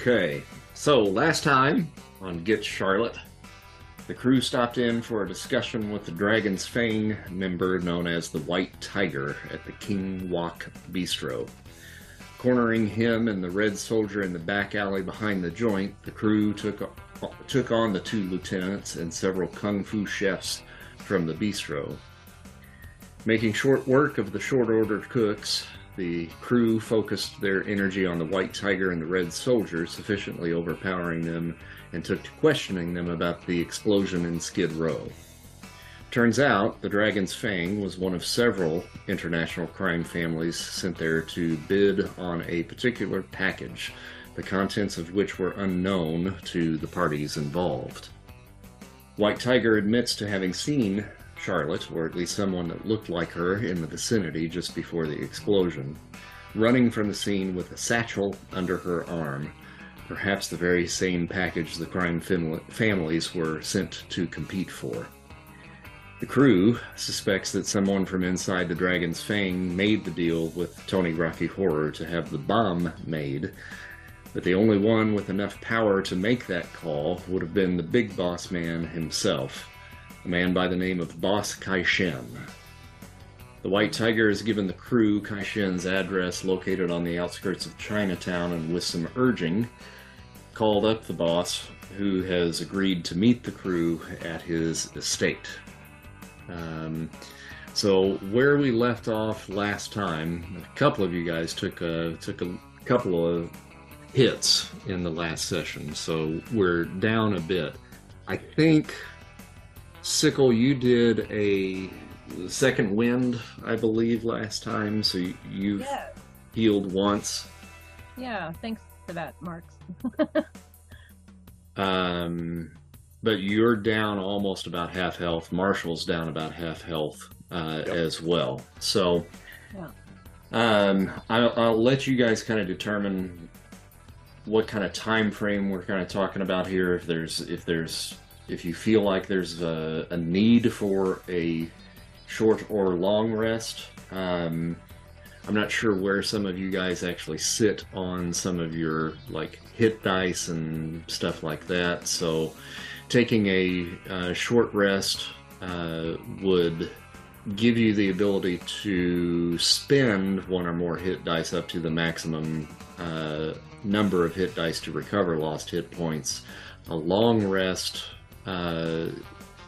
Okay, so last time on Get Charlotte, the crew stopped in for a discussion with the Dragon's Fang member known as the White Tiger at the King Wok Bistro. Cornering him and the Red Soldier in the back alley behind the joint, the crew took took on the two lieutenants and several kung fu chefs from the bistro. Making short work of the short order cooks, the crew focused their energy on the White Tiger and the Red Soldier, sufficiently overpowering them, and took to questioning them about the explosion in Skid Row. Turns out the Dragon's Fang was one of several international crime families sent there to bid on a particular package, the contents of which were unknown to the parties involved. White Tiger admits to having seen Charlotte, or at least someone that looked like her, in the vicinity just before the explosion, running from the scene with a satchel under her arm, perhaps the very same package the crime fam- families were sent to compete for. The crew suspects that someone from inside the Dragon's Fang made the deal with Tony Rocky Horror to have the bomb made, but the only one with enough power to make that call would have been the big boss man himself, man by the name of Boss Caishen. The White Tiger has given the crew Caishen's address located on the outskirts of Chinatown and with some urging, called up the boss, who has agreed to meet the crew at his estate. Um, so where we left off last time, a couple of you guys took a took a couple of hits in the last session, so we're down a bit. I think Sickle, you did a second wind, I believe, last time. So you, you've Yeah. healed once. Yeah, thanks for that, Marks. Um, but you're down almost about half health. Marshall's down about half health uh, as well. So Yeah. um, I'll, I'll let you guys kind of determine what kind of time frame we're kind of talking about here. If there's if there's if you feel like there's a, a need for a short or long rest. Um, I'm not sure where some of you guys actually sit on some of your like hit dice and stuff like that. So, taking a uh, short rest uh, would give you the ability to spend one or more hit dice up to the maximum uh, number of hit dice to recover lost hit points. A long rest uh,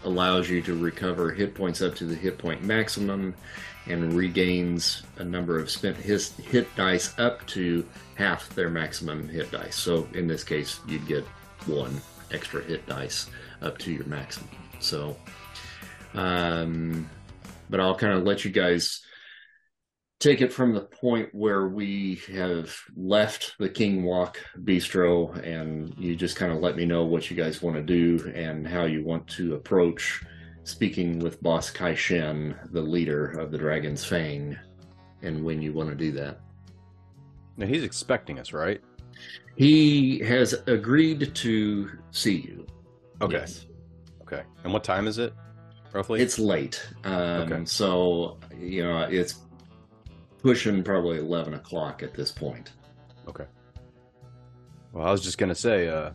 allows you to recover hit points up to the hit point maximum and regains a number of spent his, hit dice up to half their maximum hit dice. So in this case, you'd get one extra hit dice up to your maximum. So, um, but I'll kind of let you guys take it from the point where we have left the King Wok Bistro, and you just kind of let me know what you guys want to do and how you want to approach speaking with Boss Caishen, the leader of the Dragon's Fang, and when you want to do that. Now he's expecting us, right? He has agreed to see you. Okay. Yes. Okay. And what time is it, roughly? It's late. Um, Okay. So, you know, it's pushing probably 11 o'clock at this point. okay. Well, I was just gonna say, uh,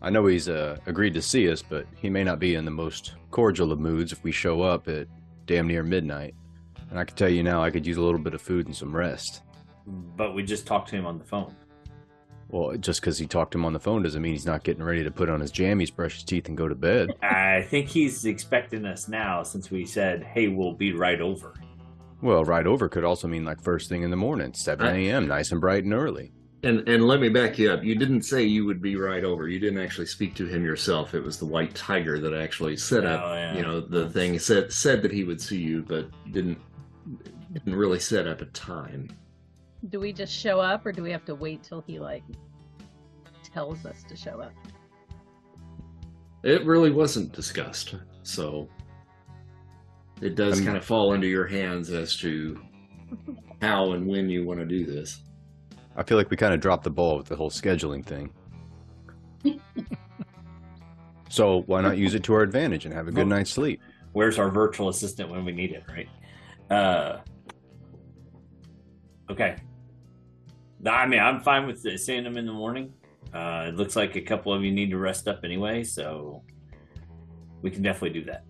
I know he's uh, agreed to see us, but he may not be in the most cordial of moods if we show up at damn near midnight. And I can tell you now, I could use a little bit of food and some rest. But we just talked to him on the phone. Well, just because he talked to him on the phone doesn't mean he's not getting ready to put on his jammies, brush his teeth, and go to bed. I think he's expecting us now since we said, hey, we'll be right over. Well, right over could also mean like first thing in the morning, 7 a.m., nice and bright and early. And and let me back you up. You didn't say you would be right over. You didn't actually speak to him yourself. It was the White Tiger that actually set up. Oh, yeah. You know, the thing said said that he would see you, but didn't didn't really set up a time. Do we just show up or do we have to wait till he like tells us to show up? It really wasn't discussed, so it does kind of fall into your hands as to how and when you want to do this. I feel like we kind of dropped the ball with the whole scheduling thing. so why not use it to our advantage and have a good night's sleep? Where's our virtual assistant when we need it, right? Uh, okay. I mean, I'm fine with seeing them in the morning. Uh, it looks like a couple of you need to rest up anyway, so we can definitely do that.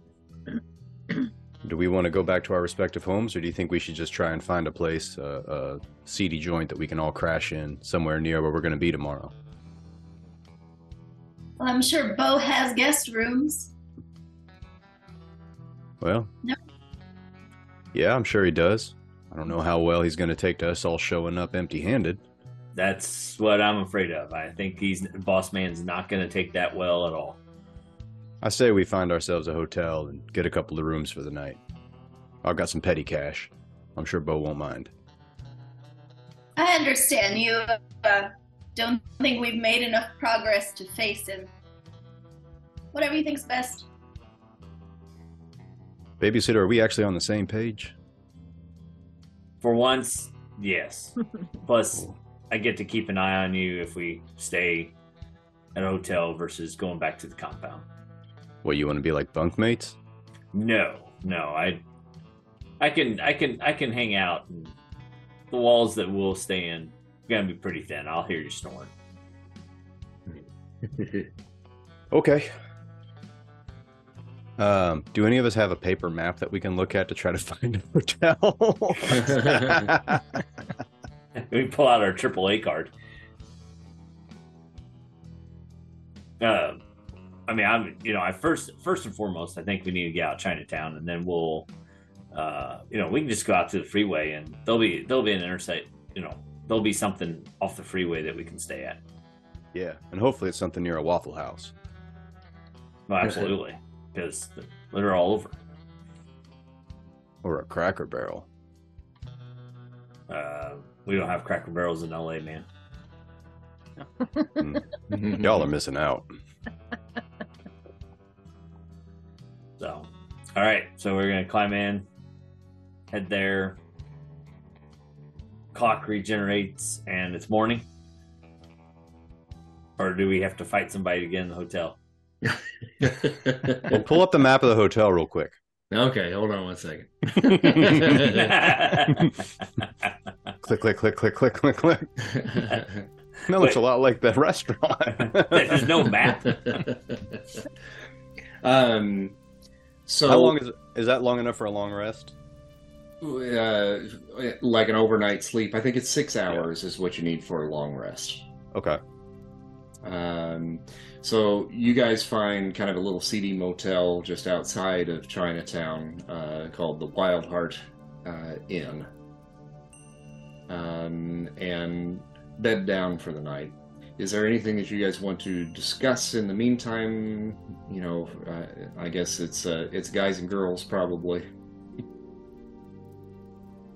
Do we want to go back to our respective homes, or do you think we should just try and find a place, uh, a seedy joint that we can all crash in somewhere near where we're going to be tomorrow? Well, I'm sure Beau has guest rooms. Well, Yep. yeah, I'm sure he does. I don't know how well he's going to take to us all showing up empty-handed. That's what I'm afraid of. I think he's boss man's not going to take that well at all. I say we find ourselves a hotel and get a couple of rooms for the night. I've got some petty cash. I'm sure Beau won't mind. I understand you uh, don't think we've made enough progress to face him. Whatever you think's best. Babysitter, are we actually on the same page? For once, yes. Plus, I get to keep an eye on you if we stay at a hotel versus going back to the compound. What, you want to be like bunkmates? No, no, I, I can, I can, I can hang out. And the walls that we'll stay in are gonna be pretty thin. I'll hear you snoring. Okay. Um, do any of us have a paper map that we can look at to try to find a hotel? we pull out our AAA card. Uh, I mean, I'm you know, I first first and foremost, I think we need to get out of Chinatown, and then we'll, uh, you know, we can just go out to the freeway, and there'll be there'll be an interstate, you know, there'll be something off the freeway that we can stay at. yeah, and hopefully it's something near a Waffle House. Well, absolutely, because they're all over. Or a Cracker Barrel. Uh, we don't have Cracker Barrels in LA, man. Y'all are missing out. So, all right. So we're gonna climb in, head there. Clock regenerates, and it's morning. Or do we have to fight somebody to get in the hotel? Well, pull up the map of the hotel real quick. okay, hold on one second. Click, click, click, click, click, click, click. That looks a lot like the restaurant. There's no map. um, so How long is is that long enough for a long rest? uh, like an overnight sleep? I think it's six hours is what you need for a long rest. Okay. Um, so you guys find kind of a little seedy motel just outside of Chinatown uh, called the Wild Heart uh, Inn, um, and bed down for the night. Is there anything that you guys want to discuss in the meantime? You know, uh, I guess it's uh, it's guys and girls probably.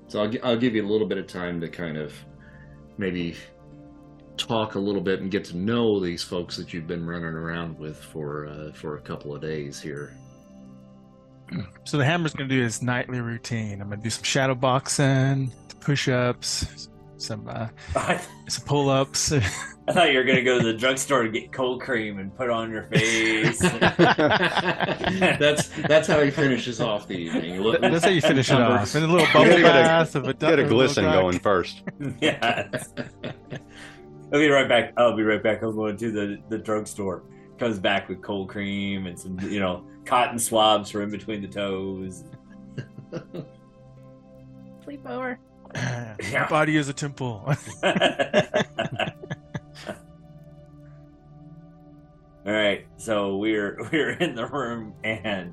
So I'll, I'll give you a little bit of time to kind of maybe talk a little bit and get to know these folks that you've been running around with for uh, for a couple of days here. So the hammer's gonna do his nightly routine. I'm gonna do some shadow boxing, push-ups, some uh, some pull-ups. I thought you were gonna go to the drugstore to get cold cream and put on your face. that's that's how he finishes off the evening. Look- That's how you finish it off. And a little bubble gotta get a- of a Get a glisten duck. going first. yeah. I'll be right back. I'll be right back. I'm going to the, the drugstore. Comes back with cold cream and some, you know, cotton swabs for in between the toes. Sleepover. My body is a temple. All right, so we're we're in the room and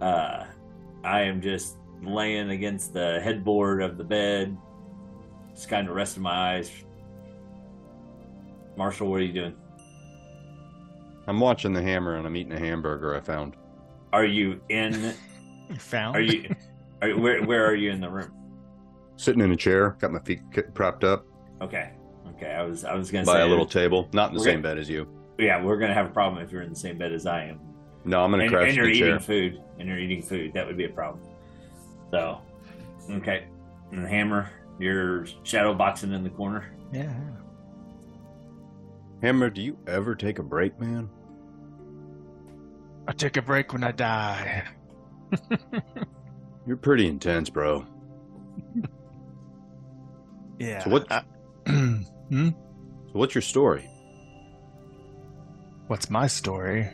uh, I am just laying against the headboard of the bed, just kind of resting my eyes. Marshall, what are you doing? I'm watching the hammer and I'm eating a hamburger I found. Are you in? You found. Are you? Are, you- where where are you in the room? Sitting in a chair, got my feet propped up Okay, okay. I was I was gonna by say a little table. Not in the We're same bed as you. yeah, we're gonna have a problem if you're in the same bed as I am. No, I'm gonna and, crash and in you're the eating chair. food and you're eating food that would be a problem so okay and the hammer you're shadow boxing in the corner Yeah. Hammer, do you ever take a break, man? I take a break when I die. You're pretty intense, bro. Yeah. So what- I- Hmm? So what's your story? What's my story?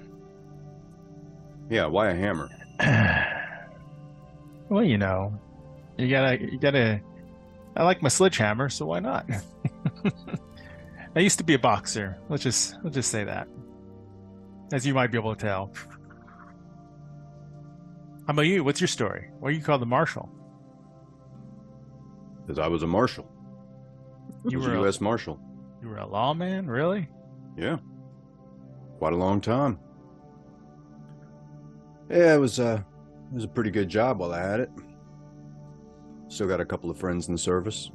Yeah, why a hammer? well, you know, you gotta, you gotta. I like my sledgehammer, so why not? I used to be a boxer. Let's just, let's just say that, as you might be able to tell. How about you? What's your story? Why are you called the marshal? Because I was a marshal. You You was were a a, U.S. Marshal. you were a lawman, really? Yeah. Quite a long time. Yeah, it was uh it was a pretty good job while I had it. Still got a couple of friends in the service.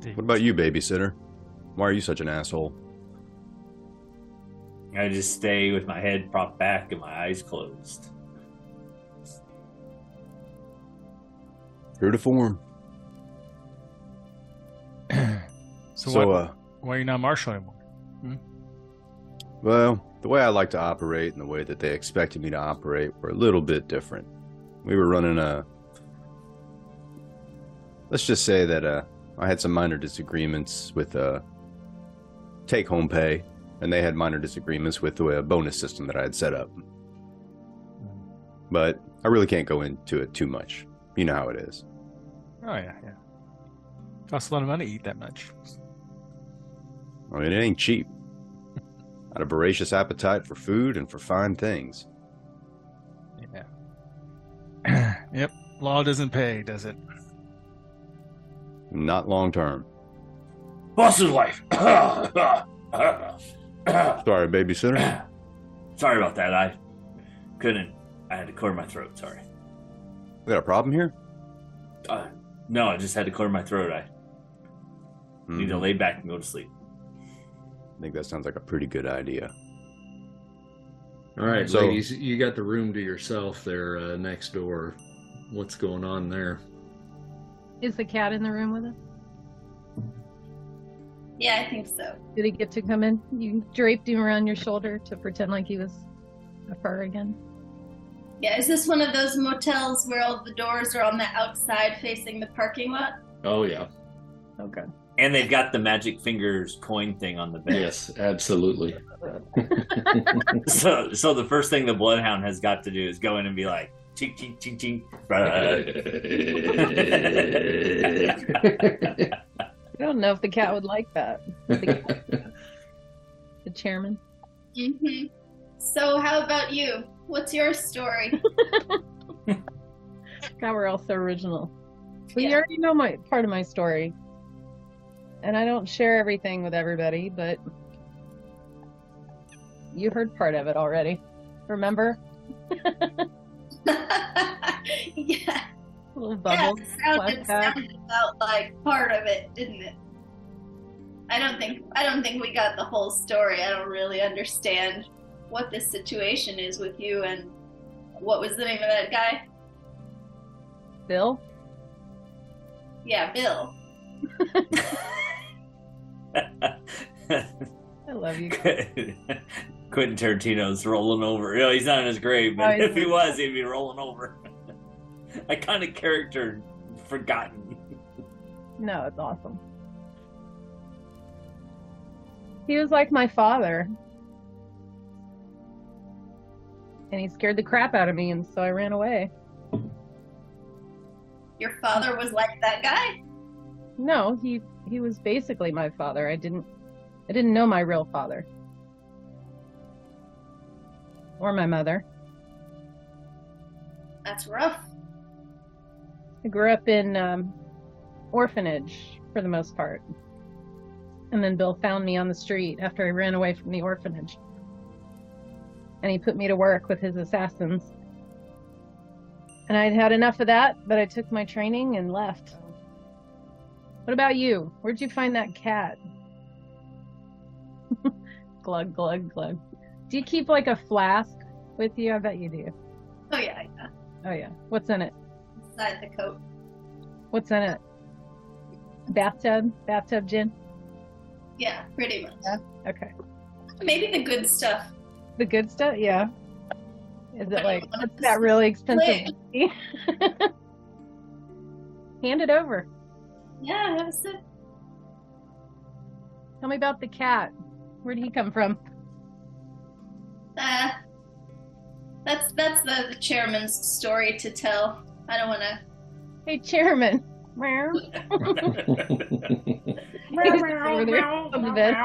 Did- What about you, babysitter? Why are you such an asshole? I just stay with my head propped back and my eyes closed. True to form. So, So, why, uh why are you not marshal anymore? well, the way I like to operate and the way that they expected me to operate were a little bit different. We were running a let's just say that uh I had some minor disagreements with uh take home pay and they had minor disagreements with the bonus system that I had set up. But I really can't go into it too much. You know how it is. Oh yeah, yeah. Costs a lot of money to eat that much. I mean, it ain't cheap. I had a voracious appetite for food and for fine things. Yeah. yep. Law doesn't pay, does it? Not long term. Boss's wife. Sorry, babysitter. Sorry about that. I couldn't. I had to clear my throat. Sorry. We got a problem here? Uh, no, I just had to clear my throat. I need to lay back and go to sleep. I think that sounds like a pretty good idea. All right, So- ladies, you got the room to yourself there uh, next door. What's going on there? Is the cat in the room with us? Yeah, I think so. Did he get to come in? You draped him around your shoulder to pretend like he was a fur again. Yeah, is this one of those motels where all the doors are on the outside facing the parking lot? Oh yeah, Okay. And they've got the magic fingers coin thing on the bed. yes, absolutely. So, so the first thing the bloodhound has got to do is go in and be like, ching, ching, ching, ching. I don't know if the cat would like that. The, the chairman. Mm-hmm. So, how about you? What's your story? God, we're all so original. Well, you already know my part of my story, and I don't share everything with everybody, but you heard part of it already. Remember? yeah, A little yeah, it sounded, sounded about like part of it, didn't it? I don't think I don't think we got the whole story. I don't really understand what this situation is with you and what was the name of that guy? Bill. Yeah, Bill. I love you. Quentin Tarantino's rolling over. You know, he's not in his grave, but Oh, if he was, he'd be rolling over. a kind of character forgotten. No, it's awesome. He was like my father. And he scared the crap out of me, and so I ran away. Your father was like that guy? No, he he was basically my father. I didn't I didn't know my real father. Or my mother. That's rough. I grew up in um, orphanage for the most part. And then Bill found me on the street after I ran away from the orphanage. And he put me to work with his assassins. And I'd had enough of that, but I took my training and left. What about you? Where'd you find that cat? glug, glug, glug. Do you keep like a flask with you? I bet you do. Oh yeah, yeah. Oh, yeah. What's in it? Inside the coat. What's in it? Bathtub? Bathtub gin? Yeah, pretty much. Okay. Maybe the good stuff. The good stuff? Yeah. Is it like, you want what's that really expensive? split. Hand it over. Yeah, have a sip. Tell me about the cat. Where did he come from? Uh, that's that's the, the chairman's story to tell. I don't want to. Hey, chairman. Over there on the bed.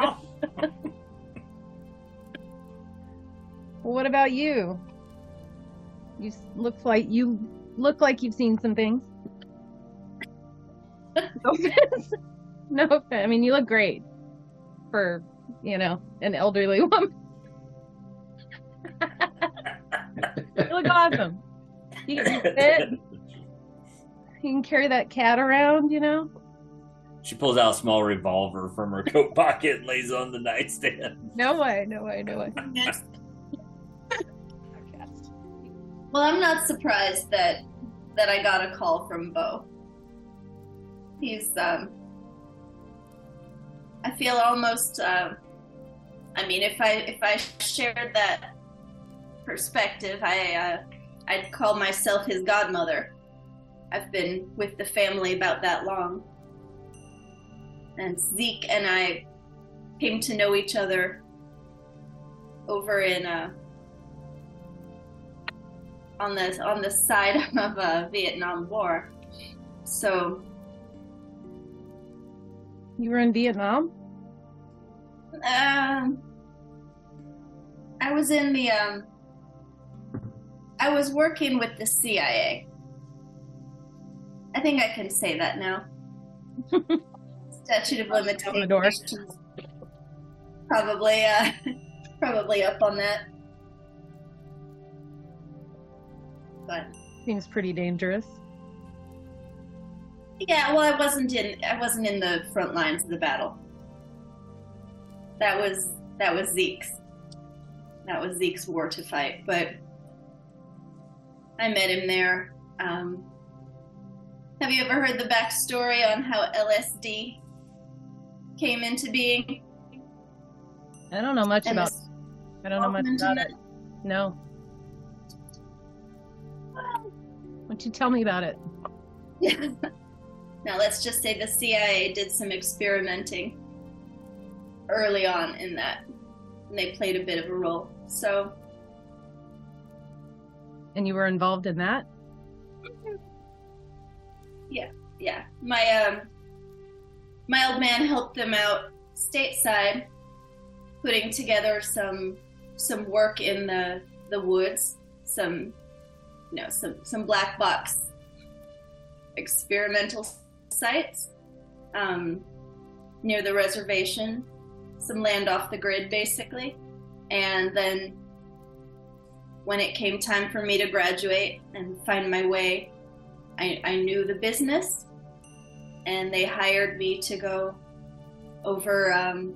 Well, what about you? You look like you look like you've seen some things. No offense. No offense. I mean, you look great for you know an elderly woman. you look awesome. You, you fit. You can carry that cat around, you know. she pulls out a small revolver from her coat pocket and lays it on the nightstand. No way, no way, no way. Well, I'm not surprised that that I got a call from Beau. He's um I feel almost um I mean if I if I shared that perspective, I uh I'd call myself his godmother. I've been with the family about that long. And Zeke and I came to know each other over in uh on the on the side of a Vietnam War. So You were in Vietnam. um, I was in the um, I was working with the CIA. I think I can say that now. Statute of Open the door. limitations. Probably, uh, probably up on that. But Seems pretty dangerous. Yeah, well, I wasn't in. I wasn't in the front lines of the battle. That was that was Zeke's. That was Zeke's war to fight. But I met him there. Um, have you ever heard the backstory on how LSD came into being? I don't know much And about. I don't know much about in it. No. Why don't you tell me about it? now, let's just say the CIA did some experimenting early on in that, and they played a bit of a role. So And you were involved in that? yeah, yeah. my um, my old man helped them out stateside, putting together some some work in the the woods, some you know some some black box experimental sites um, near the reservation, some land off the grid basically, and then when it came time for me to graduate and find my way I, I knew the business, and they hired me to go over um,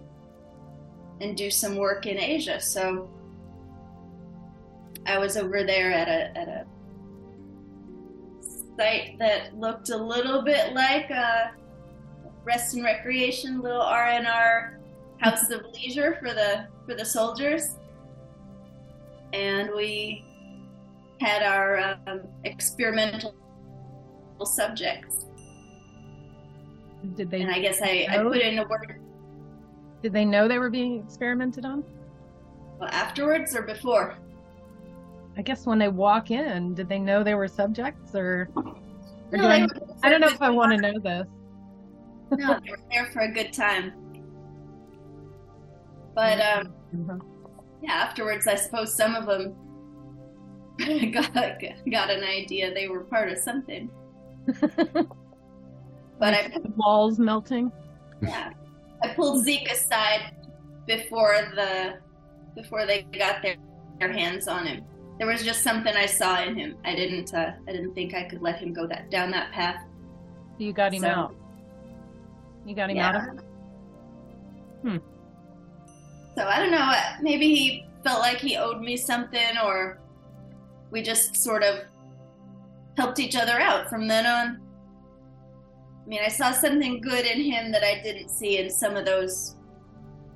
and do some work in Asia. So I was over there at a at a site that looked a little bit like a rest and recreation, little R and R house of leisure for the for the soldiers, and we had our um, experimental subjects. Did they And I guess I, I put in a word did they know they were being experimented on? well, afterwards or before. I guess when they walk in, did they know they were subjects or, or No, do I, I don't know if I want to know this. No, they were there for a good time. But um, Mhm. yeah, afterwards, I suppose some of them got got an idea they were part of something. But I The walls melting. yeah, I pulled Zeke aside before the before they got their, their hands on him. There was just something I saw in him. I didn't uh, I didn't think I could let him go that down that path. You got him So- out. You got him Yeah. out of it. So I don't know. uh, Maybe he felt like he owed me something, or we just sort of helped each other out from then on. I mean, I saw something good in him that I didn't see in some of those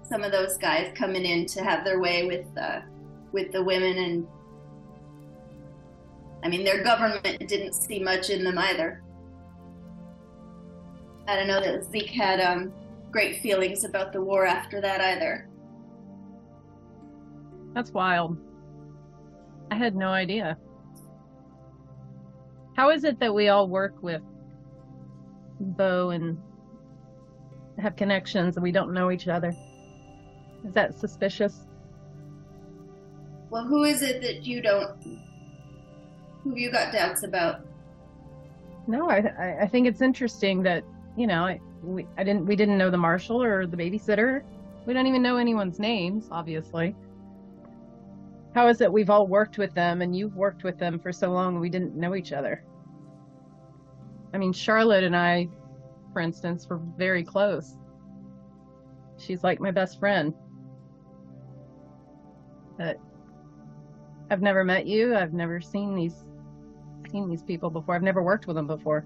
some of those guys coming in to have their way with uh, with the women, and I mean, their government didn't see much in them either. I don't know that Zeke had um, great feelings about the war after that either. That's wild. I had no idea. How is it that we all work with Beau and have connections and we don't know each other? Is that suspicious? Well, who is it that you don't? Who you got doubts about? No, I I- think it's interesting that you know I we I didn't we didn't know the marshal or the babysitter. We don't even know anyone's names, obviously. How is it we've all worked with them and you've worked with them for so long we didn't know each other? I mean, Charlotte and I, for instance, were very close. She's like my best friend. But I've never met you. I've never seen these seen these people before. I've never worked with them before.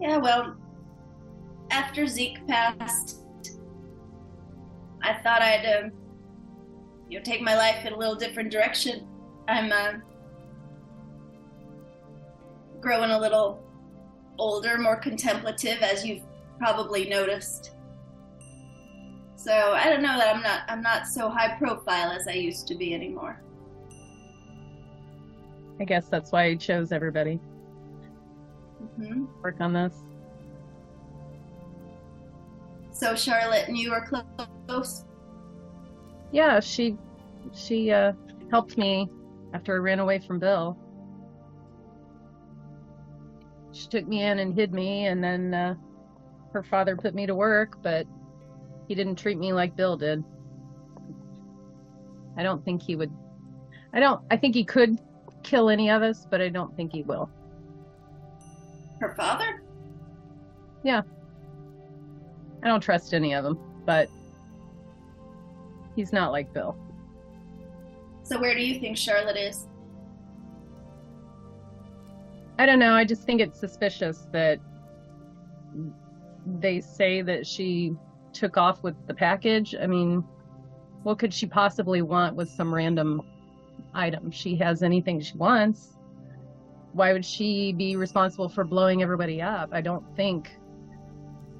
Yeah, well, after Zeke passed, I thought I'd, um, you know, take my life in a little different direction. I'm uh, growing a little older, more contemplative, as you've probably noticed. So I don't know that I'm not I'm not so high profile as I used to be anymore. I guess that's why I chose everybody hmm work on this. So Charlotte and you are close. Yeah, she she uh helped me after I ran away from Bill. She took me in and hid me and then uh her father put me to work, but he didn't treat me like Bill did. I don't think he would I don't I think he could kill any of us, but I don't think he will. Her father? Yeah. I don't trust any of them, but he's not like Bill. So where do you think Charlotte is? I don't know. I just think it's suspicious that they say that she took off with the package. I mean, what could she possibly want with some random item? She has anything she wants. Why would she be responsible for blowing everybody up? I don't think.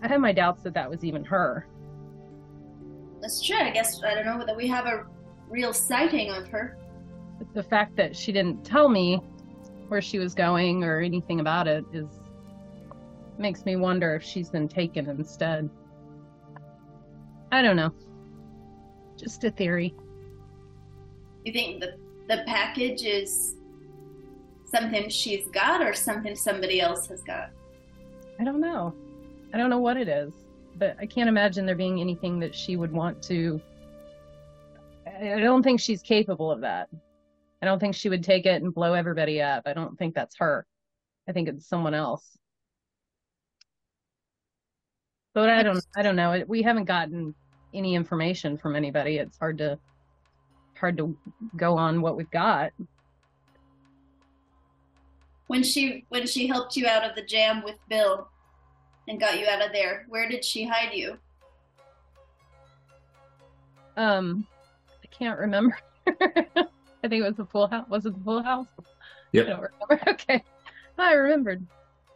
I have my doubts that that was even her. That's true. I guess I don't know that we have a real sighting of her. the fact that she didn't tell me where she was going or anything about it is makes me wonder if she's been taken instead. I don't know. Just a theory. You think the the package is something she's got or something somebody else has got? I don't know. I don't know what it is, but I can't imagine there being anything that she would want to. I don't think she's capable of that. I don't think she would take it and blow everybody up. I don't think that's her. I think it's someone else. But I don't. I don't know. We haven't gotten any information from anybody. It's hard to hard to go on what we've got. When she when she helped you out of the jam with Bill and got you out of there, where did she hide you? Um, I can't remember. I think it was the full house. Was it the full house? Yep. I don't remember. Okay, I remembered.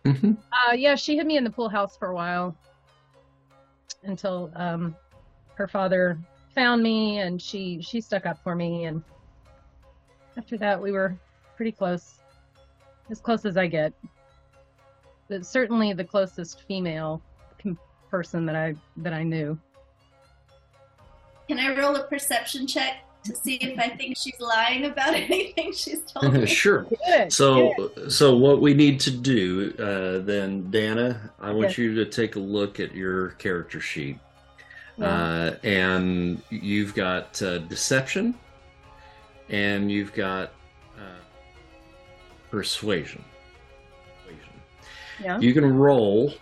hmm Uh, yeah, she hid me in the pool house for a while until um, her father found me, and she she stuck up for me. And after that, we were pretty close, as close as I get. But certainly the closest female com- person that I that I knew. Can I roll a perception check to see if I think she's lying about anything she's told me? sure. Good. So, so what we need to do uh, then, Dana, I want Yes. you to take a look at your character sheet, Yeah. uh, and you've got uh, deception, and you've got uh, persuasion. Persuasion. yeah. You can roll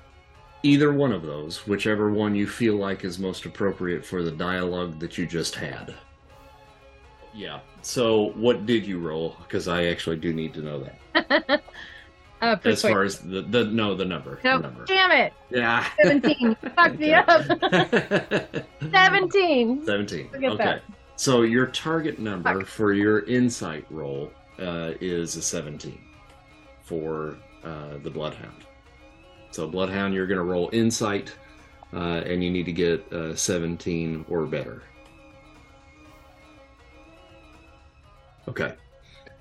either one of those, whichever one you feel like is most appropriate for the dialogue that you just had. Yeah. So, what did you roll? Because I actually do need to know that. uh, As far as the, the no, the number. no, The number. damn it, Yeah. seventeen. Fucked me up. Seventeen. 17. Look at okay. that. So your target number Fuck. for your insight roll uh, is a 17 for uh, the Bloodhound. So Bloodhound, you're going to roll insight uh, and you need to get uh, 17 or better. Okay.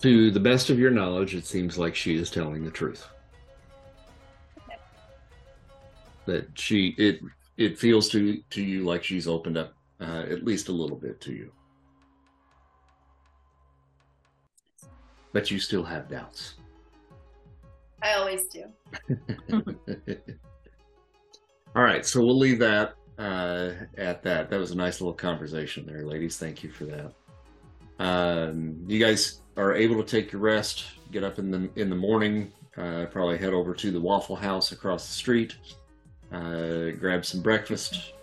To the best of your knowledge, it seems like she is telling the truth. That she it it feels to to you like she's opened up uh, at least a little bit to you. But you still have doubts. I always do. All right, so we'll leave that uh, at that. That was a nice little conversation there, ladies. Thank you for that. Um, you guys are able to take your rest, get up in the in the morning, uh, probably head over to the Waffle House across the street, uh, grab some breakfast,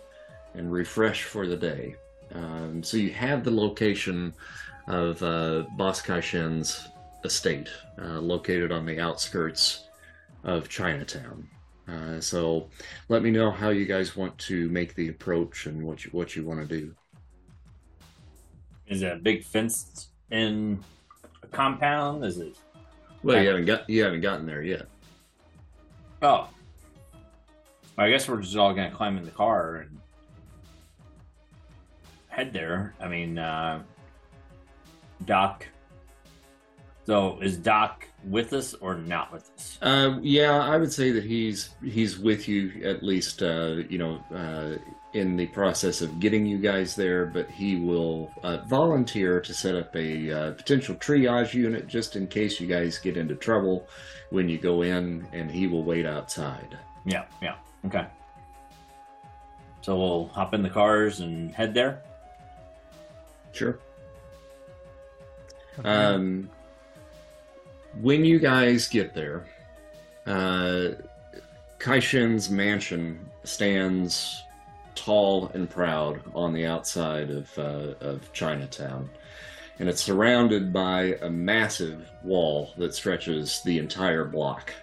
and refresh for the day. Um, so you have the location of uh, Boss Caishen's estate, uh, located on the outskirts of Chinatown. Uh, so let me know how you guys want to make the approach and what you what you want to do. Is it a big fenced in a compound? Is it? Well, you haven't got you haven't gotten there yet. Oh, I guess we're just all gonna climb in the car and head there. I mean, uh, Doc. So is Doc with us or not with us? Uh, yeah, I would say that he's he's with you at least. Uh, you know, uh, in the process of getting you guys there, but he will uh, volunteer to set up a uh, potential triage unit just in case you guys get into trouble when you go in, and he will wait outside. Yeah, yeah. Okay. So we'll hop in the cars and head there. Sure. Um, when you guys get there, uh, Caishen's mansion stands tall and proud on the outside of, uh, of Chinatown. And it's surrounded by a massive wall that stretches the entire block.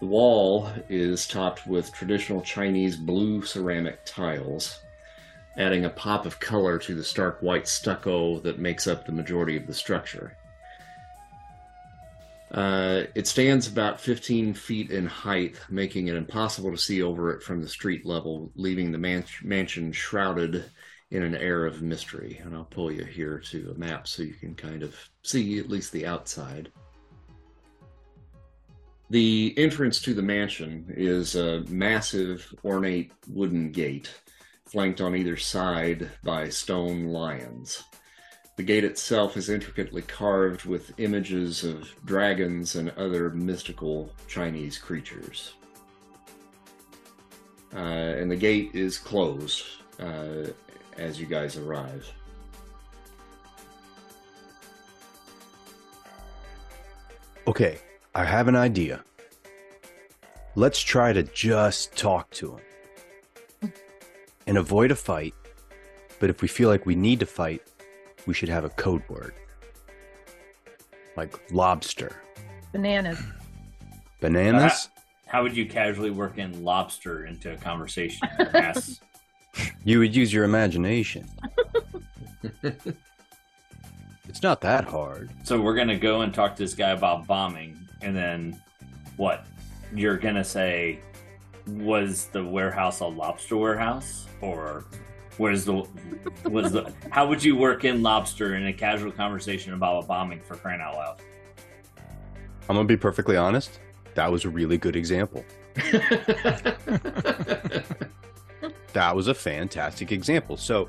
The wall is topped with traditional Chinese blue ceramic tiles, adding a pop of color to the stark white stucco that makes up the majority of the structure. Uh, it stands about 15 feet in height, making it impossible to see over it from the street level, leaving the man- mansion shrouded in an air of mystery. And I'll pull you here to a map so you can kind of see at least the outside. The entrance to the mansion is a massive, ornate wooden gate, flanked on either side by stone lions. The gate itself is intricately carved with images of dragons and other mystical Chinese creatures. Uh, and the gate is closed uh, as you guys arrive. Okay, I have an idea. Let's try to just talk to him and avoid a fight. But if we feel like we need to fight, we should have a code word. Like lobster. Bananas. Bananas? How would you casually work in lobster into a conversation? Ask- You would use your imagination. it's not that hard. so we're gonna go and talk to this guy about bombing, and then what? You're gonna say, was the warehouse a lobster warehouse, or was the was the? How would you work in lobster in a casual conversation about a bombing for crying out loud? I'm going to be perfectly honest. That was a really good example. That was a fantastic example. So,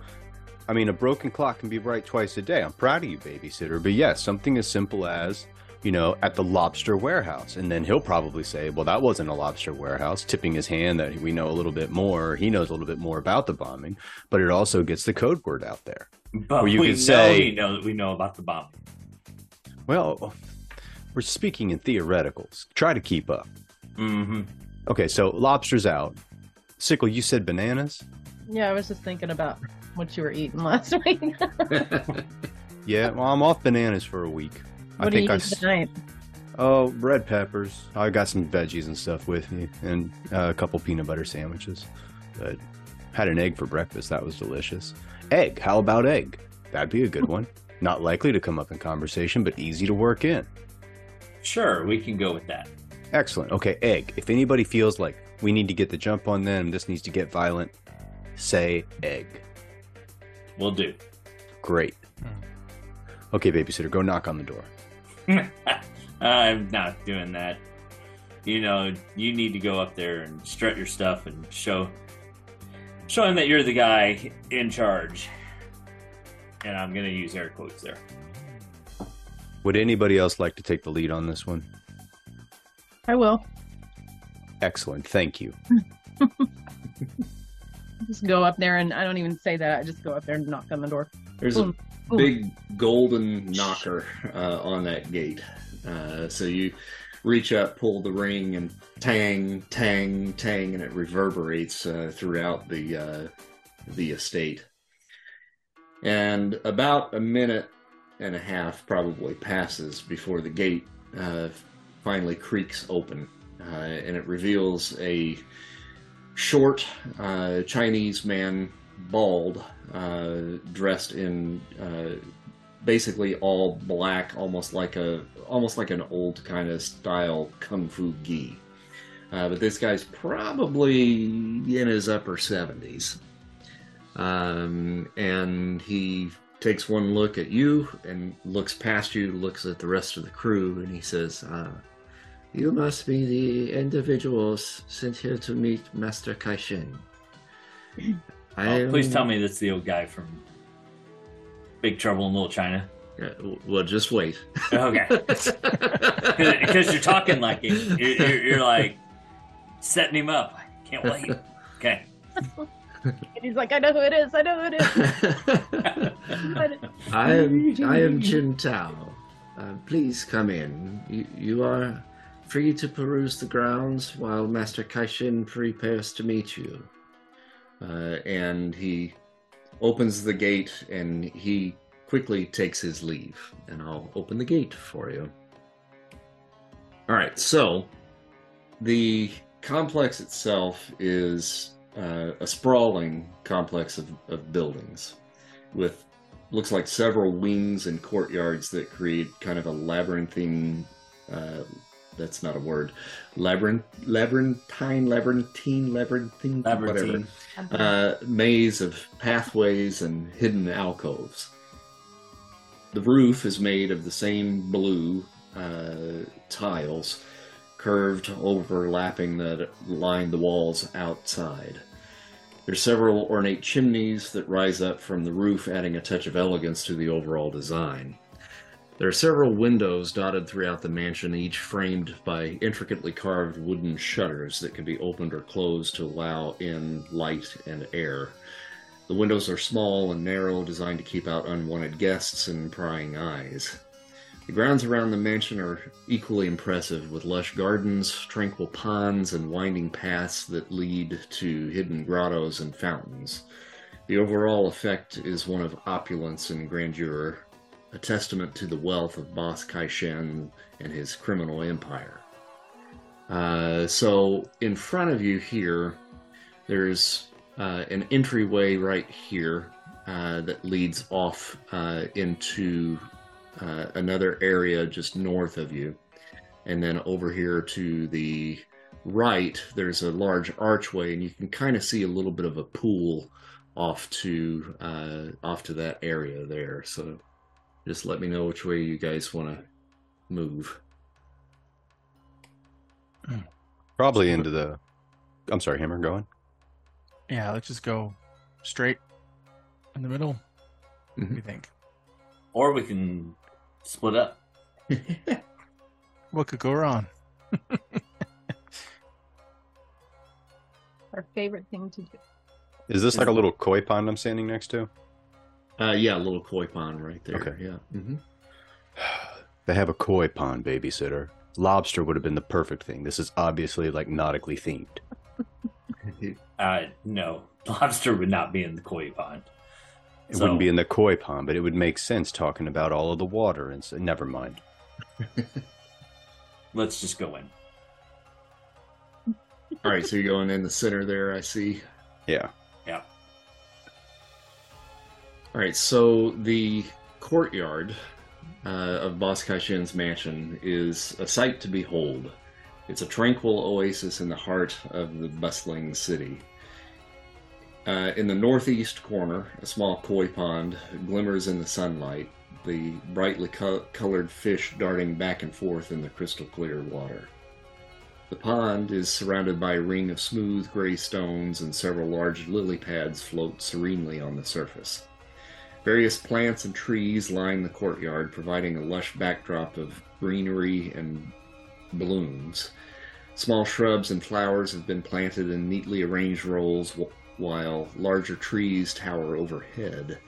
I mean, a broken clock can be right twice a day. I'm proud of you, babysitter. But yes, something as simple as, you know, at the lobster warehouse. And then he'll probably say, well, that wasn't a lobster warehouse, tipping his hand that we know a little bit more. He knows a little bit more about the bombing, but it also gets the code word out there. But Or you we could know say- we know that we know about the bombing. Well, we're speaking in theoreticals. Try to keep up. Mm-hmm. Okay, so lobster's out. Sickle, you said bananas? Yeah, I was just thinking about what you were eating last week. Yeah, well, I'm off bananas for a week. I what do think you I eat s- tonight? Oh, red peppers. I got some veggies and stuff with me, and uh, a couple peanut butter sandwiches. But had an egg for breakfast. That was delicious. Egg. How about egg? That'd be a good one. Not likely to come up in conversation, but easy to work in. Sure, we can go with that. Excellent. Okay, egg. If anybody feels like We need to get the jump on them. This needs to get violent. Say egg. We'll do. Great. Hmm. Okay, babysitter, go knock on the door. I'm not doing that. You know, you need to go up there and strut your stuff and show show him that you're the guy in charge. And I'm gonna use air quotes there. Would anybody else like to take the lead on this one? I will. Excellent. Thank you. Just go up there and I don't even say that. I just go up there and knock on the door. There's a Boom. Boom. Big golden knocker uh, on that gate. Uh, so you reach up, pull the ring, and tang, tang, tang, and it reverberates uh, throughout the uh, the estate. And about a minute and a half probably passes before the gate uh, finally creaks open, uh, and it reveals a short uh, Chinese man, bald, uh, dressed in uh, basically all black, almost like a almost like an old kind of style kung fu gi. Uh, but this guy's probably in his upper seventies, um, and he takes one look at you and looks past you, looks at the rest of the crew, and he says, uh, "You must be the individuals sent here to meet Master Caishen." Oh, please tell me that's the old guy from Big Trouble in Little China. Yeah, well, just wait. Okay. Because you're talking like it. You're, you're, you're like setting him up. I can't wait. Okay. And he's like, I know who it is. I know who it is. I am I am Jin Tao. Uh, please come in. You, you are free to peruse the grounds while Master Caishen prepares to meet you. Uh, and he opens the gate and he quickly takes his leave. And I'll open the gate for you. All right, so the complex itself is uh, a sprawling complex of, of buildings with looks like several wings and courtyards that create kind of a labyrinthine uh, that's not a word labyrinth labyrinthine labyrinthine labyrinthine whatever Labyrinthine. uh, maze of pathways and hidden alcoves. The roof is made of the same blue uh, tiles, curved, overlapping that line the walls outside. There's several ornate chimneys that rise up from the roof, adding a touch of elegance to the overall design. There are several windows dotted throughout the mansion, each framed by intricately carved wooden shutters that can be opened or closed to allow in light and air. The windows are small and narrow, designed to keep out unwanted guests and prying eyes. The grounds around the mansion are equally impressive, with lush gardens, tranquil ponds, and winding paths that lead to hidden grottos and fountains. The overall effect is one of opulence and grandeur, a testament to the wealth of Boss Caishen and his criminal empire. Uh, so, in front of you here, there's uh, an entryway right here uh, that leads off uh, into uh, another area just north of you. And then over here to the right, there's a large archway, and you can kind of see a little bit of a pool off to uh, off to that area there. So just let me know which way you guys want to move. Hmm. Probably into the. I'm sorry, Hammer. going. Yeah, let's just go straight in the middle. What do you think? Or we can split up. What could go wrong? Our favorite thing to do. Is this like a little koi pond I'm standing next to? Uh, yeah, a little koi pond right there. Okay. Yeah. hmm They have a koi pond, babysitter. Lobster would have been the perfect thing. This is obviously like nautically themed. Uh, no, lobster would not be in the koi pond. It So- wouldn't be in the koi pond, but it would make sense talking about all of the water and so, never mind. Let's just go in. All right, so you're going in the center there, I see. Yeah. All right, so the courtyard uh, of Boss Caishen's mansion is a sight to behold. It's a tranquil oasis in the heart of the bustling city. Uh, in the northeast corner, a small koi pond glimmers in the sunlight, the brightly co- colored fish darting back and forth in the crystal clear water. The pond is surrounded by a ring of smooth gray stones, and several large lily pads float serenely on the surface. Various plants and trees line the courtyard, providing a lush backdrop of greenery and blooms. Small shrubs and flowers have been planted in neatly arranged rows, while larger trees tower overhead,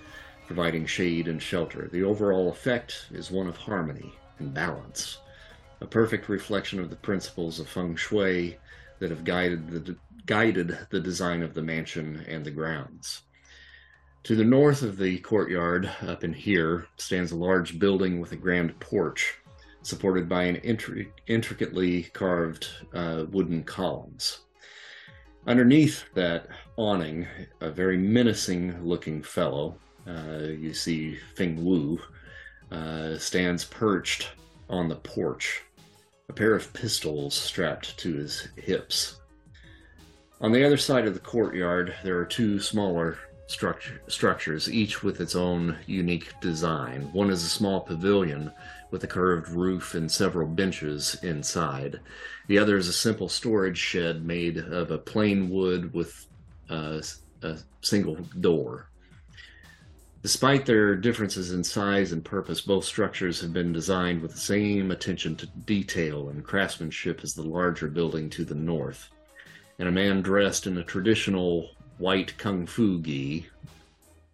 providing shade and shelter. The overall effect is one of harmony and balance, a perfect reflection of the principles of feng shui that have guided the, guided the design of the mansion and the grounds. To the north of the courtyard, up in here, stands a large building with a grand porch, supported by an intri- intricately carved uh, wooden columns. Underneath that awning, a very menacing looking fellow, uh, you see Feng Wu, uh, stands perched on the porch, a pair of pistols strapped to his hips. On the other side of the courtyard, there are two smaller structure, structures, each with its own unique design. One is a small pavilion with a curved roof and several benches inside. The other is a simple storage shed made of a plain wood with uh, a single door. Despite their differences in size and purpose, both structures have been designed with the same attention to detail and craftsmanship as the larger building to the north. And a man dressed in a traditional white kung fu gi,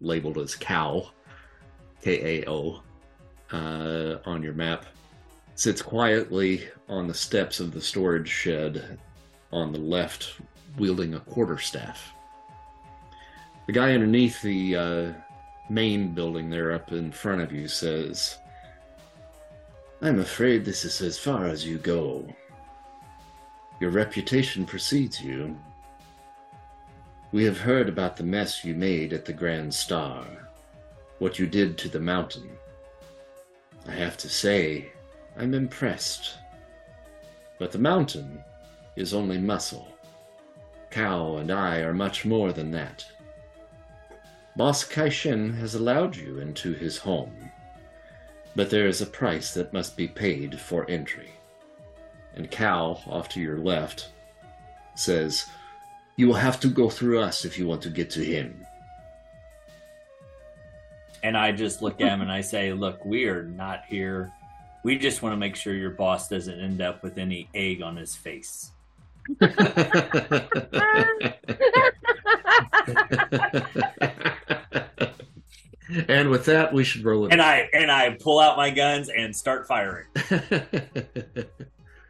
labeled as Kao, K A O, uh, on your map, sits quietly on the steps of the storage shed on the left, wielding a quarterstaff. The guy underneath the uh, main building there up in front of you says, I'm afraid this is as far as you go. Your reputation precedes you. We have heard about the mess you made at the Grand Star, what you did to the mountain. I have to say, I'm impressed. But the mountain is only muscle. Kao and I are much more than that. Boss Caishen has allowed you into his home, but there is a price that must be paid for entry. And Kao, off to your left, says, You will have to go through us if you want to get to him. And I just look at him and I say, Look, we are not here. We just want to make sure your boss doesn't end up with any egg on his face. and with that, we should roll it. And I and I pull out my guns and start firing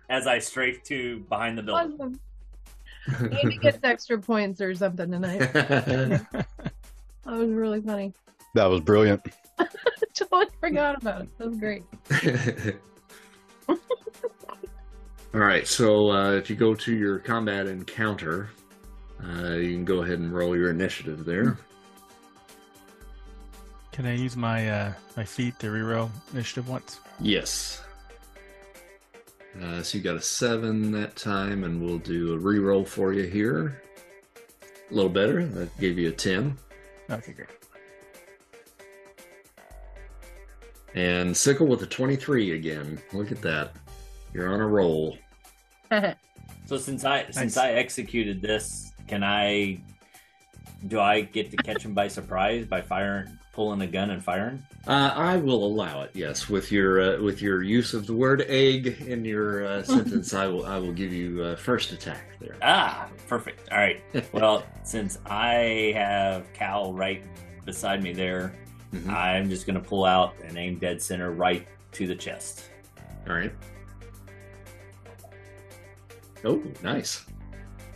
as I strafe to behind the building. Awesome. Maybe gets extra points or something tonight. That was really funny. That was brilliant. totally forgot about it. That was great. All right, so uh, if you go to your combat encounter, uh, you can go ahead and roll your initiative there. Can I use my uh, my feat to reroll initiative once? Yes. Uh, so you got a seven that time, and we'll do a reroll for you here. A little better. That gave you a ten. Okay, great. And Sickle with a twenty-three again. Look at that. You're on a roll. So since I since Nice. I executed this, can I do I get to catch him by surprise by firing pulling a gun and firing? Uh, I will allow it. Yes, with your uh, with your use of the word egg in your uh, sentence, I will I will give you uh, first attack there. Ah, perfect. All right. Well, since I have Cal right beside me there, Mhm. I'm just gonna pull out and aim dead center right to the chest. All right. Oh, nice.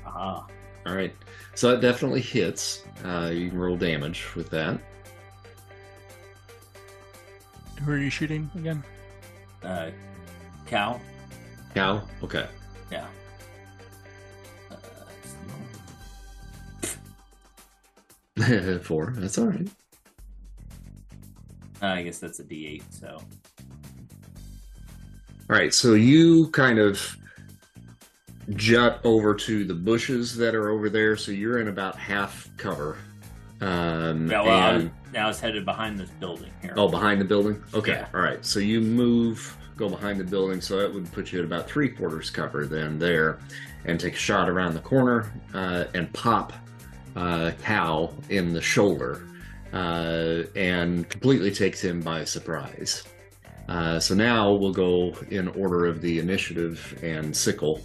Ah, All right. So that definitely hits. Uh, you can roll damage with that. Who are you shooting again? uh, Cal. Kao. Okay. Yeah. Uh, Four. That's all right. I guess that's a D8. So All right. So you kind of jut over to the bushes that are over there, so you're in about half cover. Um, Yeah, well, I was, and- now it's headed behind this building here. oh, behind the building. Okay, Yeah. all right. So you move, go behind the building, so that would put you at about three quarters cover then there, and take a shot around the corner uh, and pop uh, Kao in the shoulder, uh, and completely takes him by surprise. Uh, so now we'll go in order of the initiative and sickle.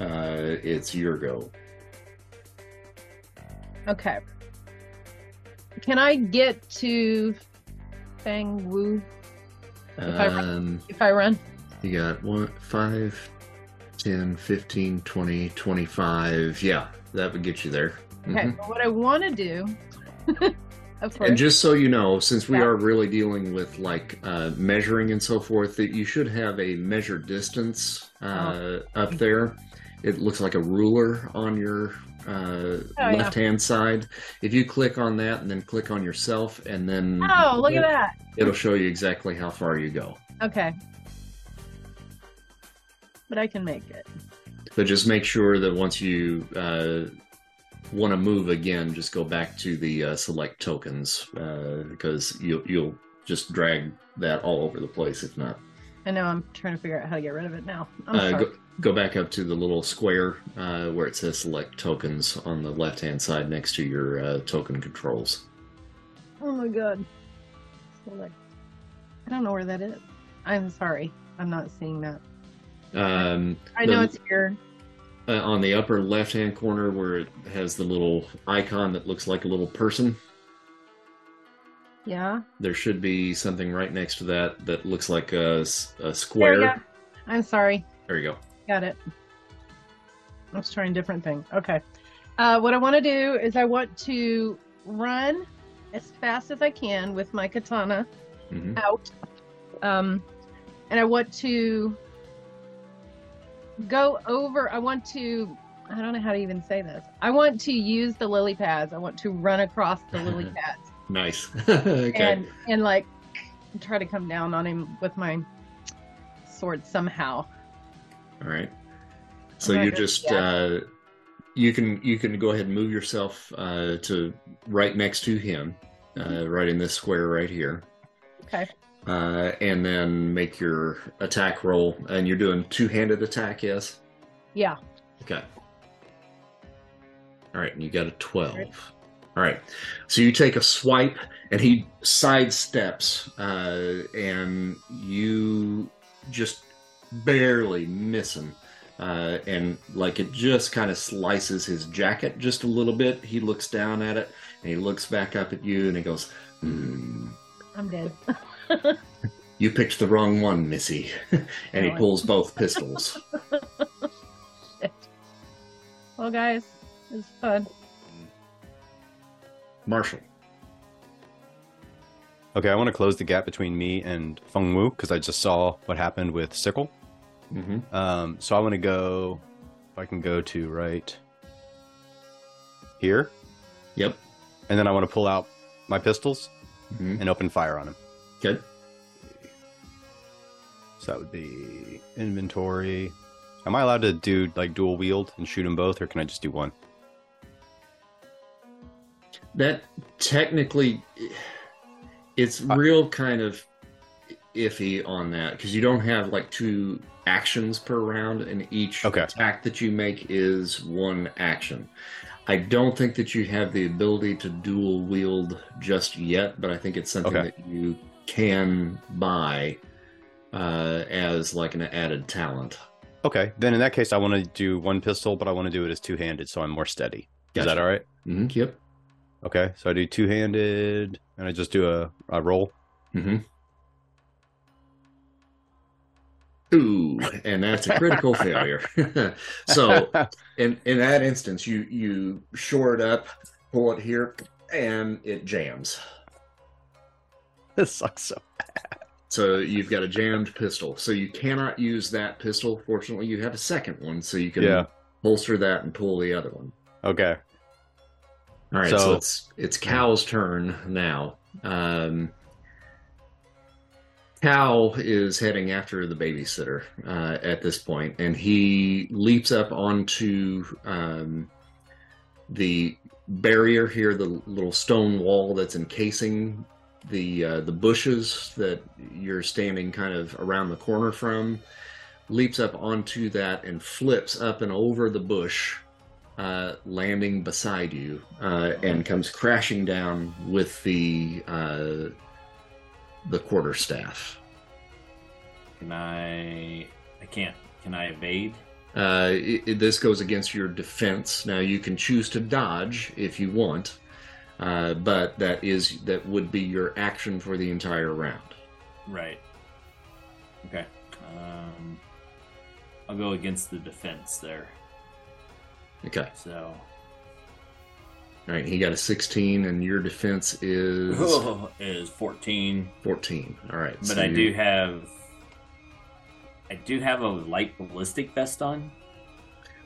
Uh, it's your go. Okay. Can I get to Fang Wu If I run- Um, if I run? you got one, five, 10, 15, 20, 25. Yeah, that would get you there. Okay. Mhm. but What I want to do, of course. And just so you know, since we Yeah. are really dealing with like uh, measuring and so forth, that you should have a measured distance uh, up there. It looks like a ruler on your uh, Oh, left hand side. If you click on that and then click on yourself, and then oh, look at that. it'll show you exactly how far you go. Okay. But I can make it. But just make sure that once you uh, want to move again, just go back to the uh, select tokens uh, because you'll you'll just drag that all over the place if not. I know I'm trying to figure out how to get rid of it now. I'm Uh, sorry. go, go back up to the little square uh, where it says select tokens on the left hand side next to your uh, token controls. Oh my god. Select. I don't know where that is. I'm sorry. I'm not seeing that. Um, I know the- it's here. uh, on the upper left hand corner where it has the little icon that looks like a little person. Yeah. There should be something right next to that that looks like a, a There square. I'm sorry. There you go. Got it. I was trying a different thing. Okay. Uh, what I want to do is I want to run as fast as I can with my katana hmm out. Um, and I want to go over. I want to. I don't know how to even say this. I want to use the lily pads. I want to run across the lily pads Nice. okay. and and like try to come down on him with my sword somehow. All right. So I'm you just do uh, you can you can go ahead and move yourself uh, to right next to him, uh, right in this square right here, Okay. uh, and then make your attack roll. And you're doing two handed attack, yes? Yeah. Okay. All right, and you got a 12. All right. So you take a swipe, and he sidesteps, uh, and you just barely miss him. Uh, and like it just kind of slices his jacket just a little bit. He looks down at it, and he looks back up at you, and he goes, hmm, I'm dead. You picked the wrong one, Missy. and he pulls both pistols. well, guys, it's fun. Marshall. Okay, I want to close the gap between me and Feng Wu because I just saw what happened with Sickle. Hmm Um, so I want to go. If I can go to right here, Yep. and then I want to pull out my pistols hmm and open fire on him. Good. So that would be inventory. Am I allowed to do like dual wield and shoot them both, or can I just do one? That technically, it's real kind of iffy on that because you don't have like two actions per round, and each Okay. attack that you make is one action. I don't think that you have the ability to dual wield just yet, but I think it's something Okay. that you can buy uh, as like an added talent. Okay, then in that case, I want to do one pistol, but I want to do it as two handed, so I'm more steady. Is that Gotcha. all right? hmm Yep. Okay, so I do two handed, and I just do a, a roll. hmm Ooh, and that's a critical failure. so, in in that instance, you you shore it up, pull it here, and it jams. this sucks so. Bad. So you've got a jammed pistol. So you cannot use that pistol. Fortunately, you have a second one, so you can Yeah. holster that and pull the other one. Okay, All right, so, So- it's it's Kao's turn now. Um, Cal is heading after the babysitter uh, at this point, and he leaps up onto um, the barrier here, the little stone wall that's encasing the uh, the bushes that you're standing kind of around the corner from. Leaps up onto that and flips up and over the bush, uh, landing beside you, uh, and comes crashing down with the the quarterstaff. Can I? I can't. Can I evade? Uh, it, it- this goes against your defense. Now you can choose to dodge if you want, uh, but that is that would be your action for the entire round. Right. Okay. Um, I'll go against the defense there. Okay, So. All right. He got a 16, and your defense is is 14. 14. All right, But so I do have. I do have a light ballistic vest on.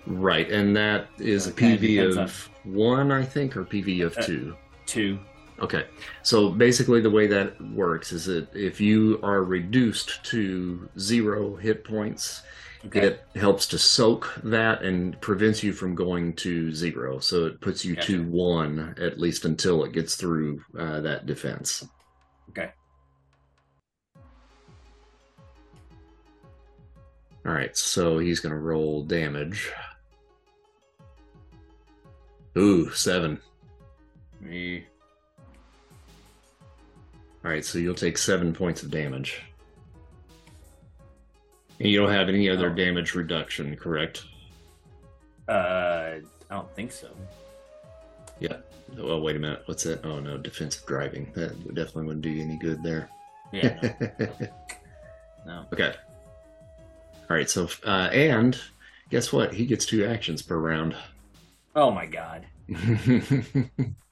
right, and that is a PV of one, I think, or PV of Uh, two. Two. Okay, so basically the way that works is that if you are reduced to zero hit points, Okay. it helps to soak that and prevents you from going to zero. So it puts you to one at least until it gets through uh, that defense. Okay. All right, so he's going to roll damage. Ooh, seven. Me. All right, so you'll take seven points of damage. And you don't have any other damage reduction, correct? Uh, I don't think so. Yeah. Well, wait a minute. What's that? Oh no, defensive driving. That definitely wouldn't do you any good there. Yeah. No. no. okay. All right. So, uh, and guess what? He gets two actions per round. Oh my god.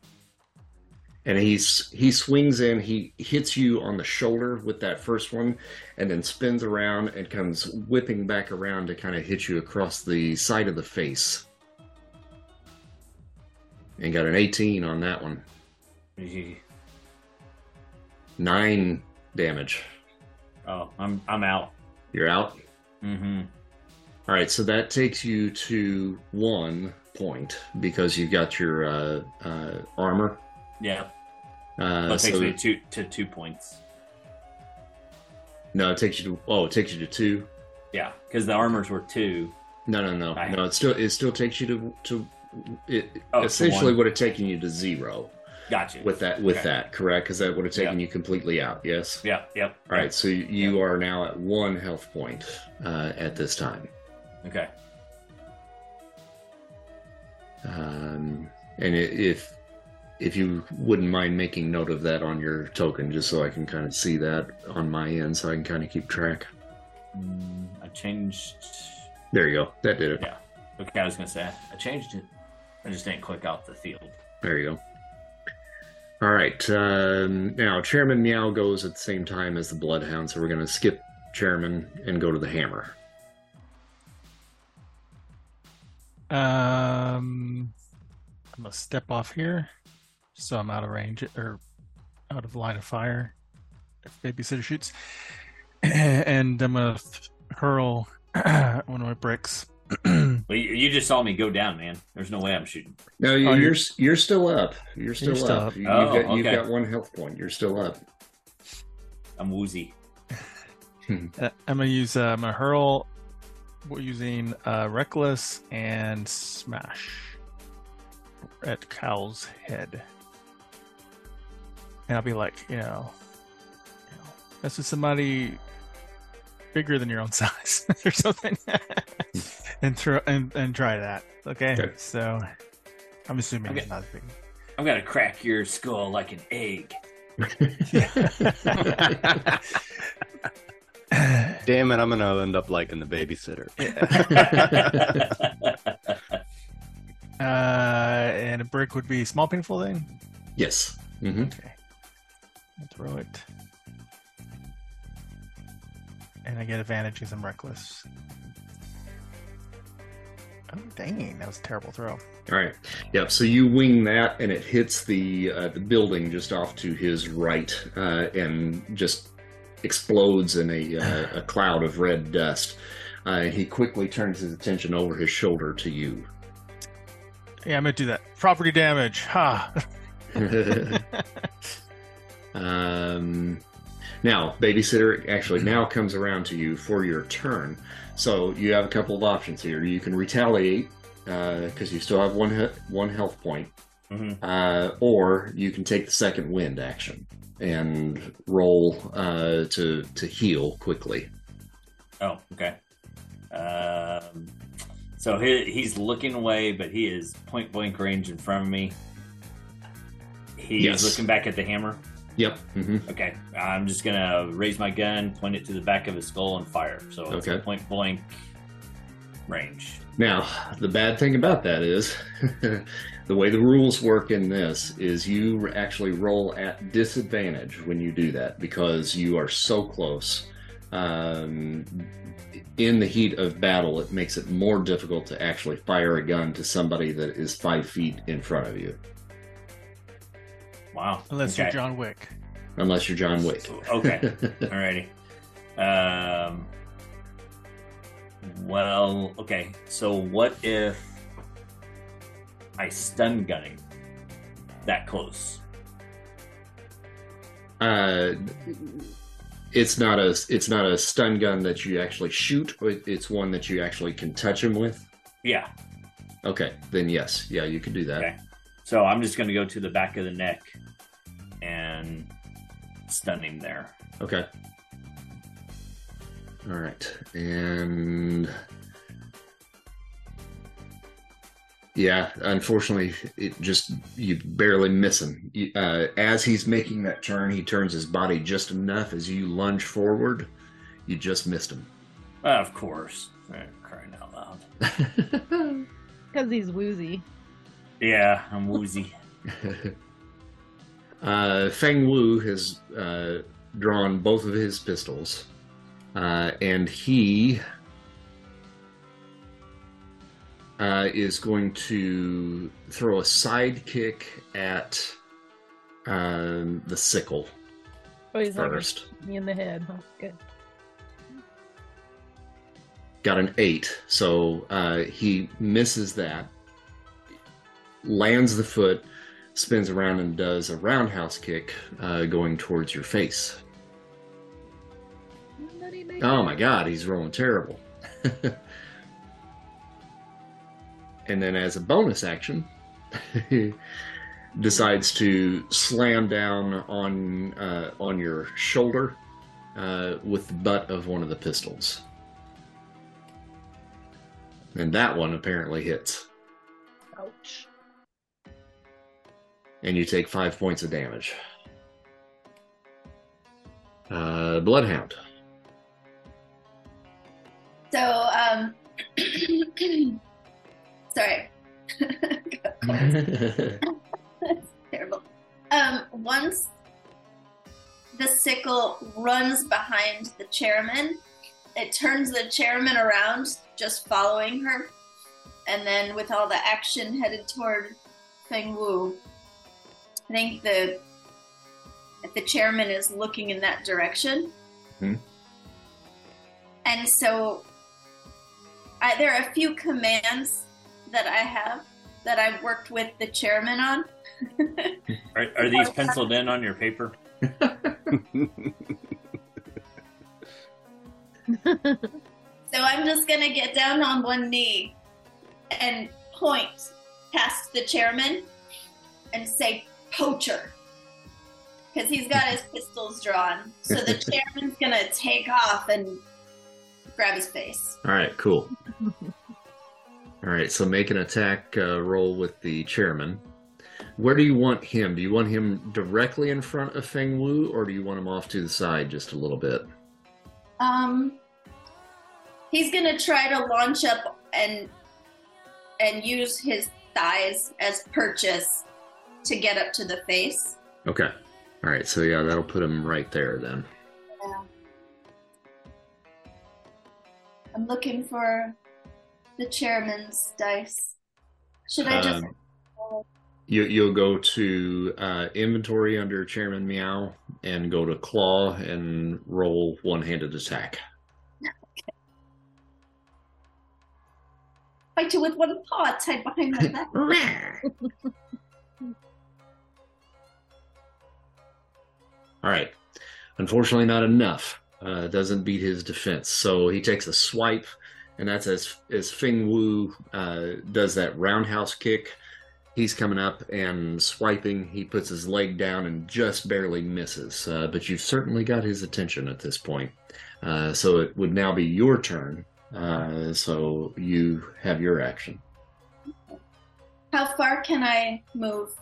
and he's he swings in. He hits you on the shoulder with that first one, and then spins around and comes whipping back around to kind of hit you across the side of the face. And got an 18 on that one. Nine damage. Oh, I'm I'm out. You're out. Mm-hmm. All right, so that takes you to one point because you've got your uh, uh, armor. Yeah. Uh, That takes so- me two to two points. no, it takes you to oh, it takes you to two. Yeah, because the armors were two. No, no, no, no. It still it still takes you to to it Oh, essentially would have taken you to zero Gotcha. with that with Okay. that correct because that would have taken Yeah. you completely out. Yes. Yeah. Yep. All right, so you are now at one health point uh, at this time. Okay. Um, and if if you wouldn't mind making note of that on your token, just so I can kind of see that on my end, so I can kind of keep track. Mm, I changed. There you go. That did it. Yeah. Okay, I was gonna say I changed it. I just didn't click out the field. There you go. All right. Um, now, Chairman Meow goes at the same time as the Bloodhound, so we're going to skip Chairman and go to the Hammer. Um, I'm gonna step off here, so I'm out of range or out of line of fire. If babysitter shoots, and I'm gonna th- hurl one of my bricks. Well, you, you just saw me go down, man. There's no way I'm shooting. No, you, Oh, you're you're- s- you're still up. You're still, still up. up. You, Oh, have got, you've okay. got one health point. You're still up. I'm woozy. Uh, I'm gonna use. Uh, I'm hurl. We're using uh, reckless and smash at Cal's head, and I'll be like, you know, you know this is somebody bigger than your own size or something, and throw and, and try that. Okay? Okay. so I'm assuming Okay. it's not big. I'm gonna crack your skull like an egg. Damn it, I'm gonna end up liking the babysitter. uh, and a brick would be small, painful thing. yes. hmm Okay. I'll throw it. And I get advantage because I'm reckless. Oh, dang. That was a terrible throw. All right. Yep. So you wing that, and it hits the uh, the building just off to his right, uh, and just explodes in a, uh, a cloud of red dust. Uh, he quickly turns his attention over his shoulder to you. Yeah, I'm gonna do that. Property damage. Ha. um, now, babysitter actually now comes around to you for your turn. So you have a couple of options here. You can retaliate because you still have one he- one health point, hmm uh, or you can take the second wind action and roll uh, to to heal quickly. Oh, okay. Um, so he, he's looking away, but he is point blank range in front of me. He's Yes. looking back at the hammer. Yep. hmm Okay, I'm just gonna raise my gun, point it to the back of his skull, and fire. So it's Okay. point blank range. Now, the bad thing about that is the way the rules work in this is you actually roll at disadvantage when you do that because you are so close. Um, in the heat of battle, it makes it more difficult to actually fire a gun to somebody that is five feet in front of you, Wow. Unless okay. you're John Wick. unless you're John Wick. Okay. Alrighty. Um. Well, okay. So what if I stun gunning that close? uh, it's not a it's not a stun gun that you actually shoot. it- It's one that you actually can touch him with. Yeah. Okay, then yes, yeah, you can do that. Okay. So I'm just gonna go to the back of the neck and stun him there. Okay. All right, and yeah, unfortunately, it just you barely miss him. Uh, as he's making that turn, he turns his body just enough as you lunge forward. You just missed him. of course. Eh, Crying out loud. Because he's woozy. Yeah, I'm woozy. uh, Feng Wu has uh, drawn both of his pistols, uh, and he uh, is going to throw a side kick at um, the sickle Oh, he's not first. me in the head. Huh? Good. Got an eight, so uh, he misses that, lands the foot, spins around, and does a roundhouse kick uh, going towards your face. Oh my god, he's rolling terrible. and then as a bonus action, decides to slam down on uh, on your shoulder uh, with the butt of one of the pistols. And that one apparently hits. Ouch. And you take five points of damage. Uh, Bloodhound. So, um, sorry. Terrible. Um, once the sickle runs behind the chairman, it turns the chairman around, just following her, and then with all the action headed toward Feng Wu. I think the if the chairman is looking in that direction. Hmm. And so I, there are a few commands that I have that I've worked with the chairman on. Are, are these penciled in on your paper? So I'm just gonna get down on one knee and point past the chairman and say poacher. Because he's got his pistols drawn. So the chairman's gonna take off and grab his face. All right, cool. All right, so make an attack uh, roll with the chairman. Where do you want him? Do you want him directly in front of Feng Wu, or do you want him off to the side just a little bit? Um he's gonna try to launch up and and use his thighs as purchase to get up to the face. Okay. All right, so yeah, that'll put him right there then. Yeah. I'm looking for the chairman's dice. Should I just Um, You, you'll go to uh, inventory under Chairman Meow and go to claw and roll one-handed attack. Fight you with one paw tied behind my back. All right. Unfortunately, not enough. Uh, doesn't beat his defense. So he takes a swipe, and that's as as Feng Wu uh, does that roundhouse kick. He's coming up and swiping. He puts his leg down and just barely misses. Uh, but you've certainly got his attention at this point. Uh, so it would now be your turn. Uh, so you have your action. How far can I move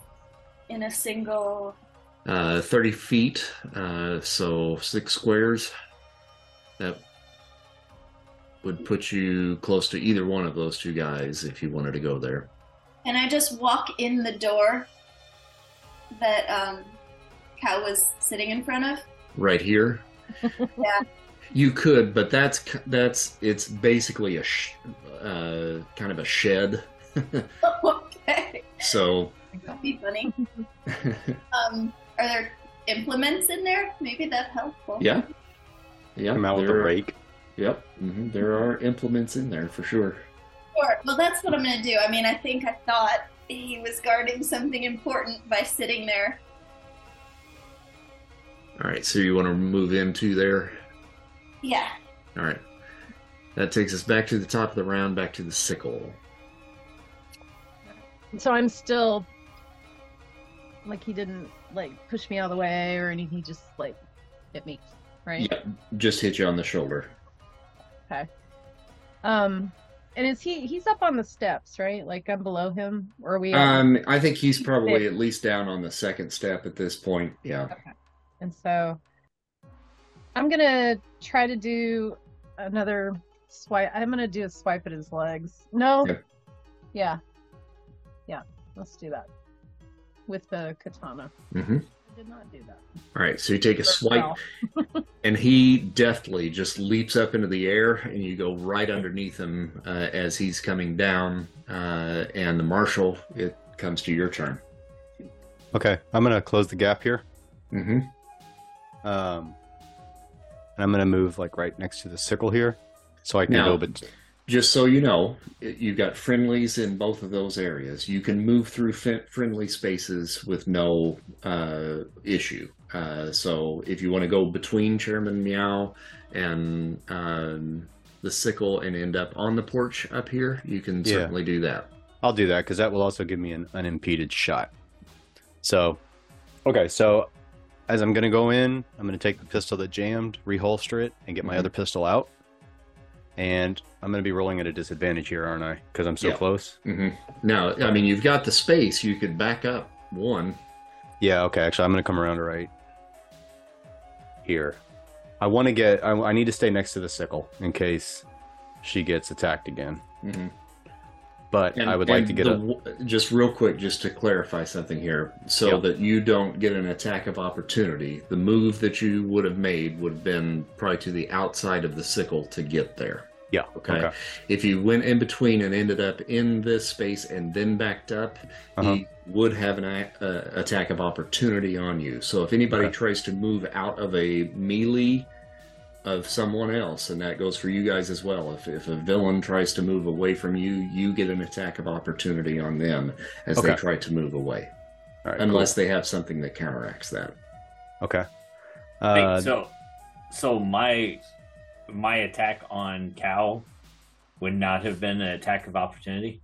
in a single? Uh, 30 feet, uh, so six squares. That would put you close to either one of those two guys if you wanted to go there. Can I just walk in the door that um, Cal was sitting in front of? Right here. Yeah. You could, but that's that's it's basically a sh- uh, kind of a shed. okay, so that'd be funny. Um, are there implements in there? Maybe that's helpful. yeah, yeah. Come out with a there- rake. Yep, hmm there are implements in there for sure. Sure. Well, that's what I'm gonna do. I mean, I think I thought he was guarding something important by sitting there. All right, so you want to move into there? Yeah. All right. That takes us back to the top of the round, back to the sickle. So I'm still like he didn't like push me out of the way or anything. He just like hit me, right? Yeah, just hit you on the shoulder. Okay. Um, and is he? He's up on the steps, right? Like I'm below him, or are we? Um, I think he's probably at least down on the second step at this point. Yeah. Okay. And so I'm gonna try to do another swipe. I'm gonna do a swipe at his legs. No. Okay. Yeah. Yeah. Let's do that with the katana. hmm I did not do that. All right, so you take a Or swipe, and he deftly just leaps up into the air, and you go right underneath him uh, as he's coming down. Uh, and the marshal, it comes to your turn. Okay, I'm gonna close the gap here. hmm Um, and I'm gonna move like right next to the sickle here, so I can Now- go. But Just so you know, you've got friendlies in both of those areas. You can move through friendly spaces with no uh, issue. Uh, so if you want to go between Chairman Meow and um, the sickle and end up on the porch up here, you can Yeah. certainly do that. I'll do that because that will also give me an unimpeded shot. So, okay, so as I'm gonna go in, I'm gonna take the pistol that jammed, reholster it, and get my Mhm. other pistol out. And I'm gonna be rolling at a disadvantage here, aren't I? Because I'm so Yeah. close. hmm Now, I mean, you've got the space. You could back up one. Yeah. Okay. Actually, I'm gonna come around right here. I want to get. I, I need to stay next to the sickle in case she gets attacked again. Mm-hmm. But And, I would like to get the a. just real quick, just to clarify something here, so Yep. that you don't get an attack of opportunity. The move that you would have made would have been probably to the outside of the sickle to get there. Yeah. Okay. Okay. If you went in between and ended up in this space and then backed up, Uh-huh. he would have an uh, attack of opportunity on you. So if anybody Okay. tries to move out of a melee of someone else, and that goes for you guys as well. If, if a villain tries to move away from you, you get an attack of opportunity on them as they try to move away, All right. unless they have something that counteracts that. cool. Okay. Wait, Uh, so, so my my attack on Kao would not have been an attack of opportunity.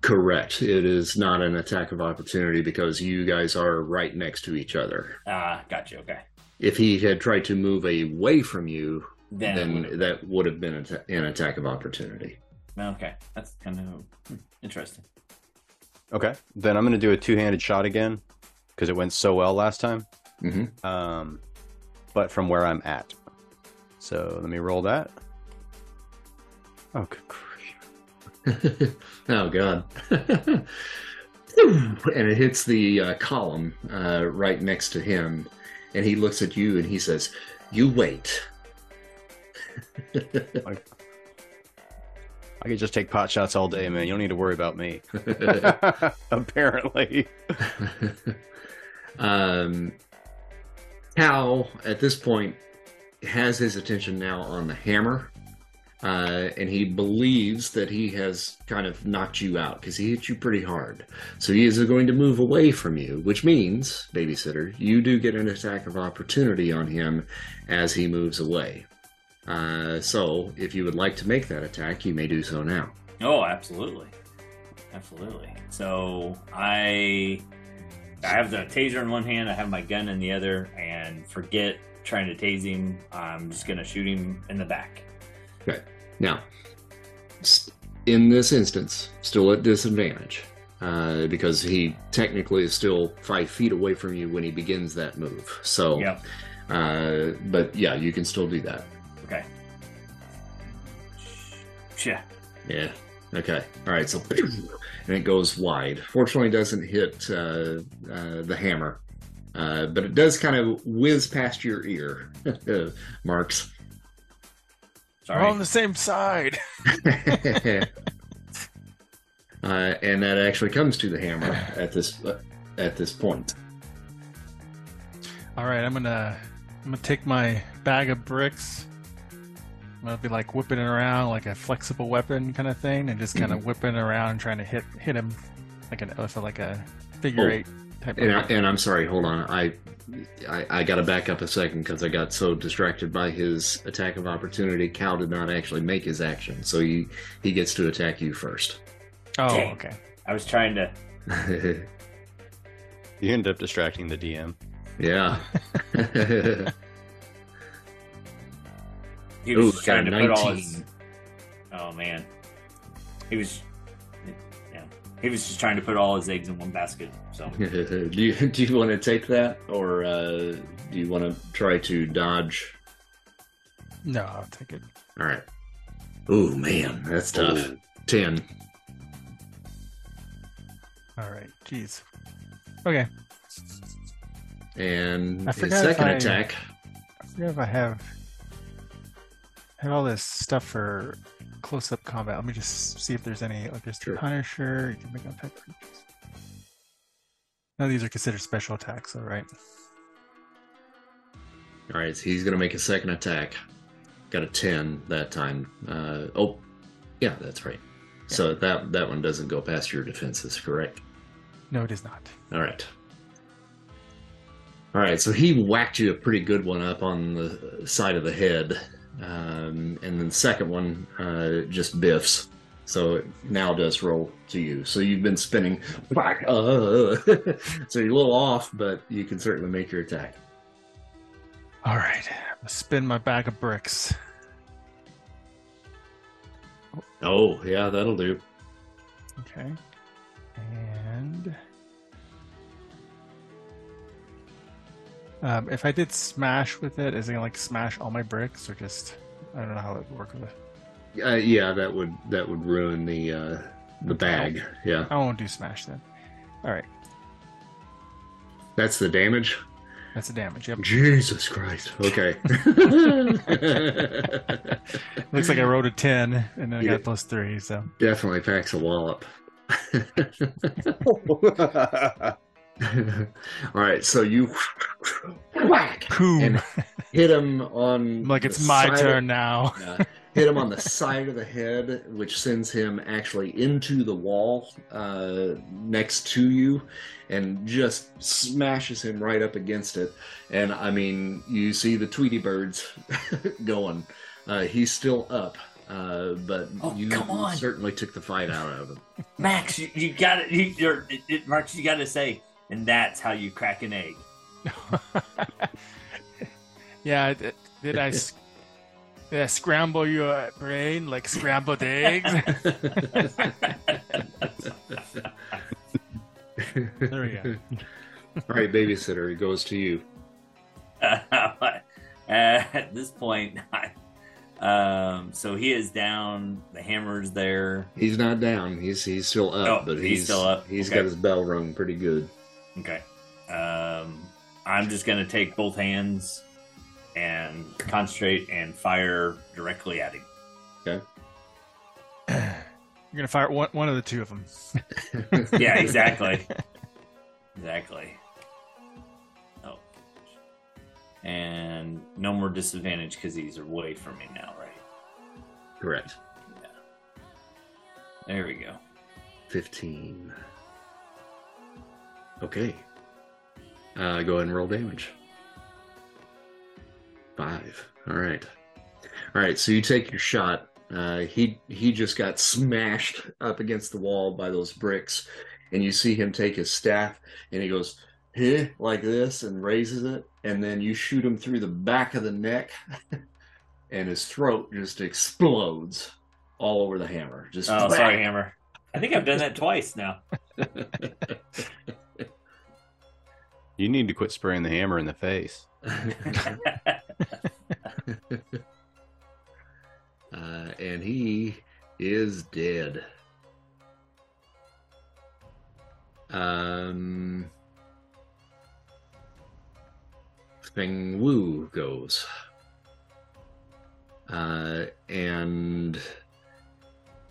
Correct. It is not an attack of opportunity because you guys are right next to each other. Ah, gotcha. Okay, If he had tried to move away from you, then, then would've- that would have been an attack of opportunity. okay, that's kind of hmm, interesting. okay. Then I'm gonna do a two-handed shot again because it went so well last time. hmm Um, but from where I'm at. So let me roll that. Oh, good grief. oh god. and it hits the uh, column uh, right next to him, and he looks at you and he says, "You wait." I could just take pot shots all day, man. You don't need to worry about me. Apparently. um, Kao, at this point, has his attention now on the hammer. Uh, and he believes that he has kind of knocked you out because he hit you pretty hard. So he is going to move away from you, which means, babysitter, you do get an attack of opportunity on him as he moves away. Uh, so if you would like to make that attack, you may do so now. Oh, absolutely, absolutely. So I, I have the taser in one hand, I have my gun in the other, and forget trying to tase him. I'm just gonna shoot him in the back. Now, in this instance, still at disadvantage uh, because he technically is still five feet away from you when he begins that move. So, Yeah. uh, but yeah, you can still do that. Okay. Yeah. Yeah. Okay. All right. So, and it goes wide. Fortunately, it doesn't hit uh, uh, the hammer, uh, but it does kind of whiz past your ear, Marks. We're on the same side. uh, and that actually comes to the hammer at this at this point. All right, I'm gonna I'm gonna take my bag of bricks. I'm gonna be like whipping it around like a flexible weapon kind of thing, and just kind of whipping it around, trying to hit hit him like an like a figure Oh. eight type. And, I, and I'm sorry, hold on. I I, I got to back up a second because I got so distracted by his attack of opportunity. Kao did not actually make his action, so he he gets to attack you first. oh, Dang. okay. I was trying to. You end up distracting the DM. yeah. He was Ooh, just got a trying to put all his. Oh man, he was. Yeah, he was just trying to put all his eggs in one basket. So do you do you want to take that, or uh, do you want to try to dodge? No, I'll take it. All right. Ooh man, that's tough. Ooh. Ten. All right, jeez. Okay, And I his forgot if second I- attack. I forget if I have I have all this stuff for close up combat. Let me just see if there's any. Like, there's Sure. Punisher. You can make creatures. Of these are considered special attacks, all right? All right, so he's going to make a second attack. Got a 10 that time. Uh, oh, yeah, that's right. So that that one doesn't go past your defenses, correct? No, it is not. All right. All right, so he whacked you a pretty good one up on the side of the head. Um, and then the second one uh, just biffs. So it now does roll to you. So you've been spinning. Uh, so you're a little off, but you can certainly make your attack. All right, I'm gonna spin my bag of bricks. Oh, yeah, that'll do. Okay, um, if I did smash with it, is it gonna like smash all my bricks, or just I don't know how it would work with it. Uh, yeah, that would that would ruin the uh, the bag. Yeah, I won't do smash then. All right, that's the damage. that's the damage. Yep. Jesus Christ. Okay. Looks like I rolled a ten, and then I Yeah. got plus three. So Definitely packs a wallop. All right, so you whack! And hit him on like it's my side- turn now. Yeah. hit him on the side of the head, which sends him actually into the wall uh, next to you, and just smashes him right up against it. And I mean, you see the Tweety birds going. Uh, he's still up, uh, but Oh, you come on. certainly took the fight out of him. Max, you, you got it. You, you're, it, it, Mark, you got to say, and that's how you crack an egg. yeah, did, did I? s- Did I scramble your brain like scrambled eggs? There we go. All right, babysitter, it goes to you. At this point, I, um, so he is down. The hammer's there. He's not down. He's he's still up, Oh, but he's he's, still up. He's Okay. got his bell rung pretty good. Okay. Um, I'm just gonna take both hands and concentrate and fire directly at him. Okay. You're gonna fire one one of the two of them. yeah, exactly. exactly. Oh. And no more disadvantage because he's away from me now, right? Correct. There we go. 15. Okay. Uh, go ahead and roll damage. Five. All right. All right. So you take your shot. Uh, he he just got smashed up against the wall by those bricks, and you see him take his staff and he goes, "Huh," like this, and raises it, and then you shoot him through the back of the neck, and his throat just explodes all over the hammer. Just Oh, sorry, Hammer. I think I've done that twice now. You need to quit spraying the hammer in the face. uh, and he is dead. Um, Feng Wu goes. Uh, and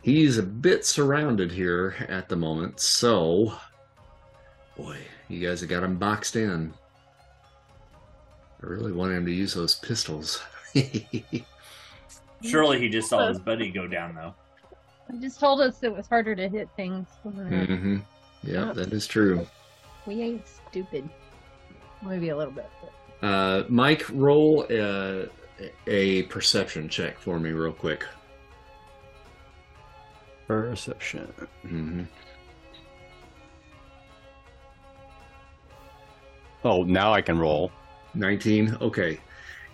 he's a bit surrounded here at the moment, so boy, you guys have got him boxed in. I really wanted him to use those pistols. Surely he just saw his buddy go down, though. He just told us it was harder to hit things. wasn't it? hmm Yeah, that is true. We ain't stupid. Maybe a little bit. But... Uh, Mike, roll a, a perception check for me, real quick. Perception. hmm Oh, now I can roll. 19. Okay.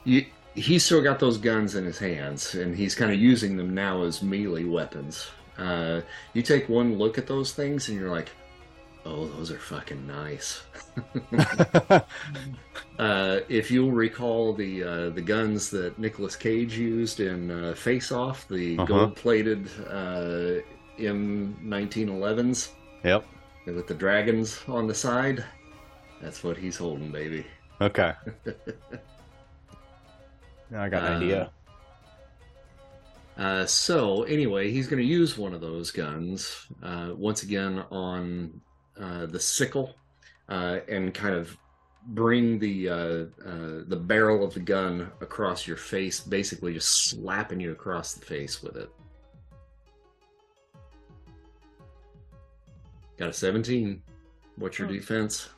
You, he's still got those guns in his hands, and he's kind of using them now as melee weapons. Uh, you take one look at those things, and you're like, oh, those are fucking nice. Uh, if you'll recall the uh, the guns that Nicolas Cage used in uh, Face Off, the Uh-huh. gold-plated uh, M1911s yep. with the dragons on the side, that's what he's holding, baby. Okay. now I got an Uh, idea. Uh, so anyway, he's going to use one of those guns uh, once again on uh, the sickle uh, and kind of bring the uh, uh, the barrel of the gun across your face, basically just slapping you across the face with it. Got a 17. What's your Hmm. defense?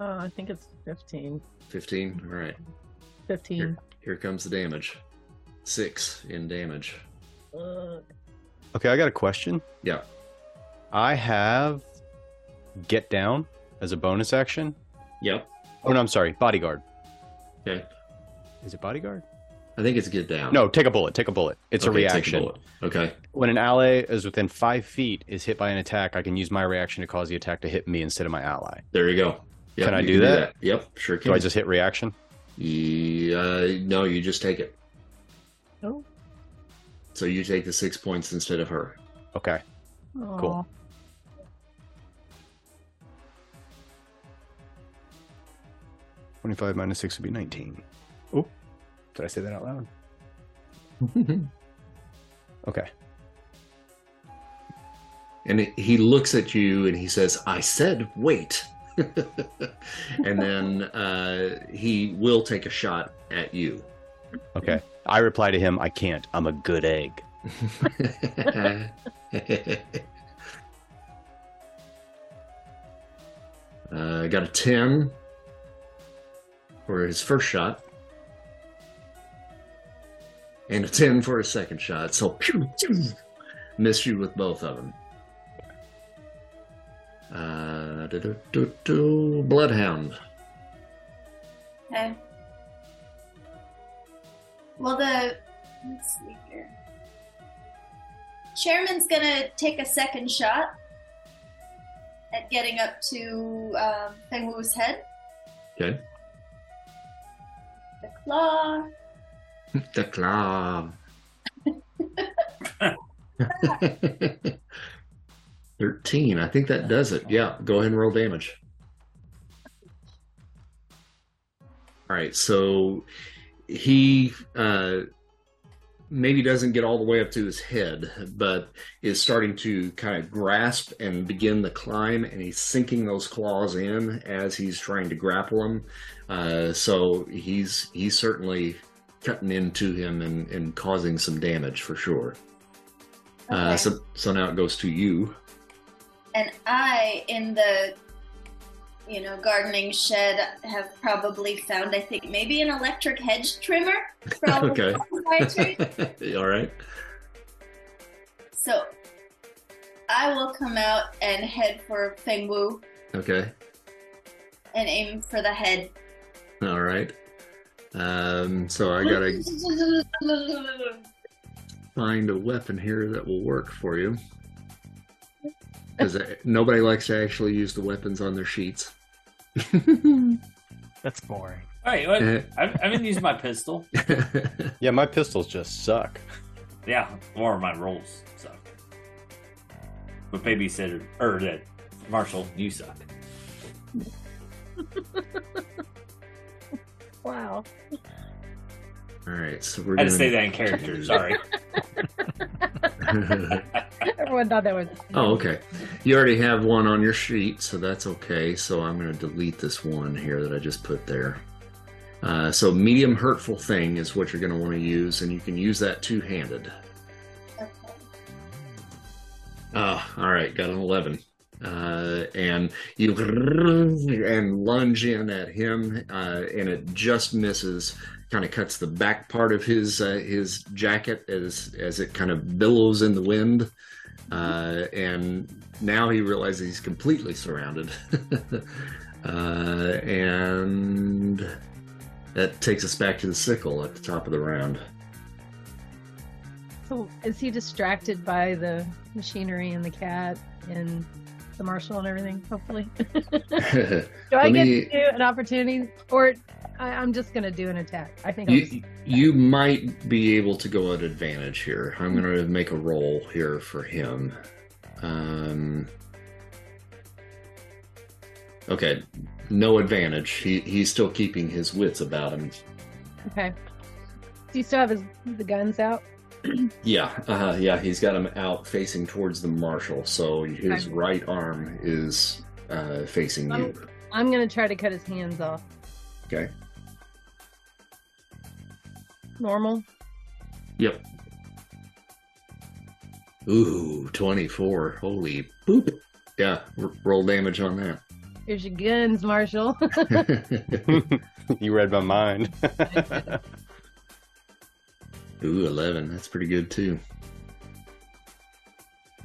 Oh, I think it's 15. 15. All right. 15. Here, here comes the damage. Six in damage. Uh, Okay, I got a question. Yeah. I have get down as a bonus action. Yep. Oh no, I'm sorry, bodyguard. Okay. Is it bodyguard? I think it's get down. No, take a bullet. Take a bullet. It's Okay, a take reaction. bullet. Okay. when an ally is within five feet is hit by an attack, I can use my reaction to cause the attack to hit me instead of my ally. There you go. Yep, Can I you do that? Yep, sure can. Do I just hit reaction? Yeah, uh, no, you just take it. oh. So you take the six points instead of her. Okay. Cool. Twenty-five minus six would be nineteen. Oh, did I say that out loud? Okay. And he looks at you and he says, "I said wait." and then uh, he will take a shot at you. Okay. I reply to him, I can't. I'm a good egg. uh, got a 10 for his first shot. And a 10 for his second shot. So, pew, pew, missed you with both of them. Uh, do, do, do, do, Bloodhound. Okay. Well, the let's see here. Chairman's gonna take a second shot at getting up to um, Feng Wu's head. Okay. The claw. The claw. Thirteen. I think that does it. Yeah. Go ahead and roll damage. All right. So he uh, maybe doesn't get all the way up to his head, but is starting to kind of grasp and begin the climb, and he's sinking those claws in as he's trying to grapple him. Uh, so he's he's certainly cutting into him and, and causing some damage for sure. Uh, so so now it goes to you. And I, in the you know gardening shed, have probably found I think maybe an electric hedge trimmer. Okay. the bonsai trees. all right. So I will come out and head for Feng Wu Okay. and aim for the head. All right. Um, so I gotta find a weapon here that will work for you. Because nobody likes to actually use the weapons on their sheets. That's boring. All right, what? Eh. I've, I've been my pistol. Yeah, my pistols just suck. Yeah, or my rolls suck. But babysitter or that Marshall, you suck. Wow. All right, so we're I had to say that in character. Sorry. Everyone thought that was. oh, okay. You already have one on your sheet, so that's okay. So I'm going to delete this one here that I just put there. Uh, so medium hurtful thing is what you're going to want to use, and you can use that two-handed. Okay. Ah, all right, got an 11. Uh, and you and lunge in at him, uh, and it just misses. Kind of cuts the back part of his uh, his jacket as as it kind of billows in the wind. Uh, and now he realizes he's completely surrounded. uh, and that takes us back to the sickle at the top of the round. So is he distracted by the machinery and the cat and the marshal and everything? Hopefully. do I Let get me- to an opportunity, or I, I'm just gonna do an attack? I think. You, you might be able to go at advantage here. I'm going to make a roll here for him. Um, okay, no advantage. He he's still keeping his wits about him. okay. Do you still have his the guns out? Yeah, uh, yeah. He's got him out facing towards the marshal, so his Okay. right arm is uh, facing you. I'm gonna try to cut his hands off. Okay. Normal. Yep. Ooh, 24. Holy poop. Yeah, r- roll damage on that. Here's your guns, Marshall. you read my mind. Ooh, 11. That's pretty good too.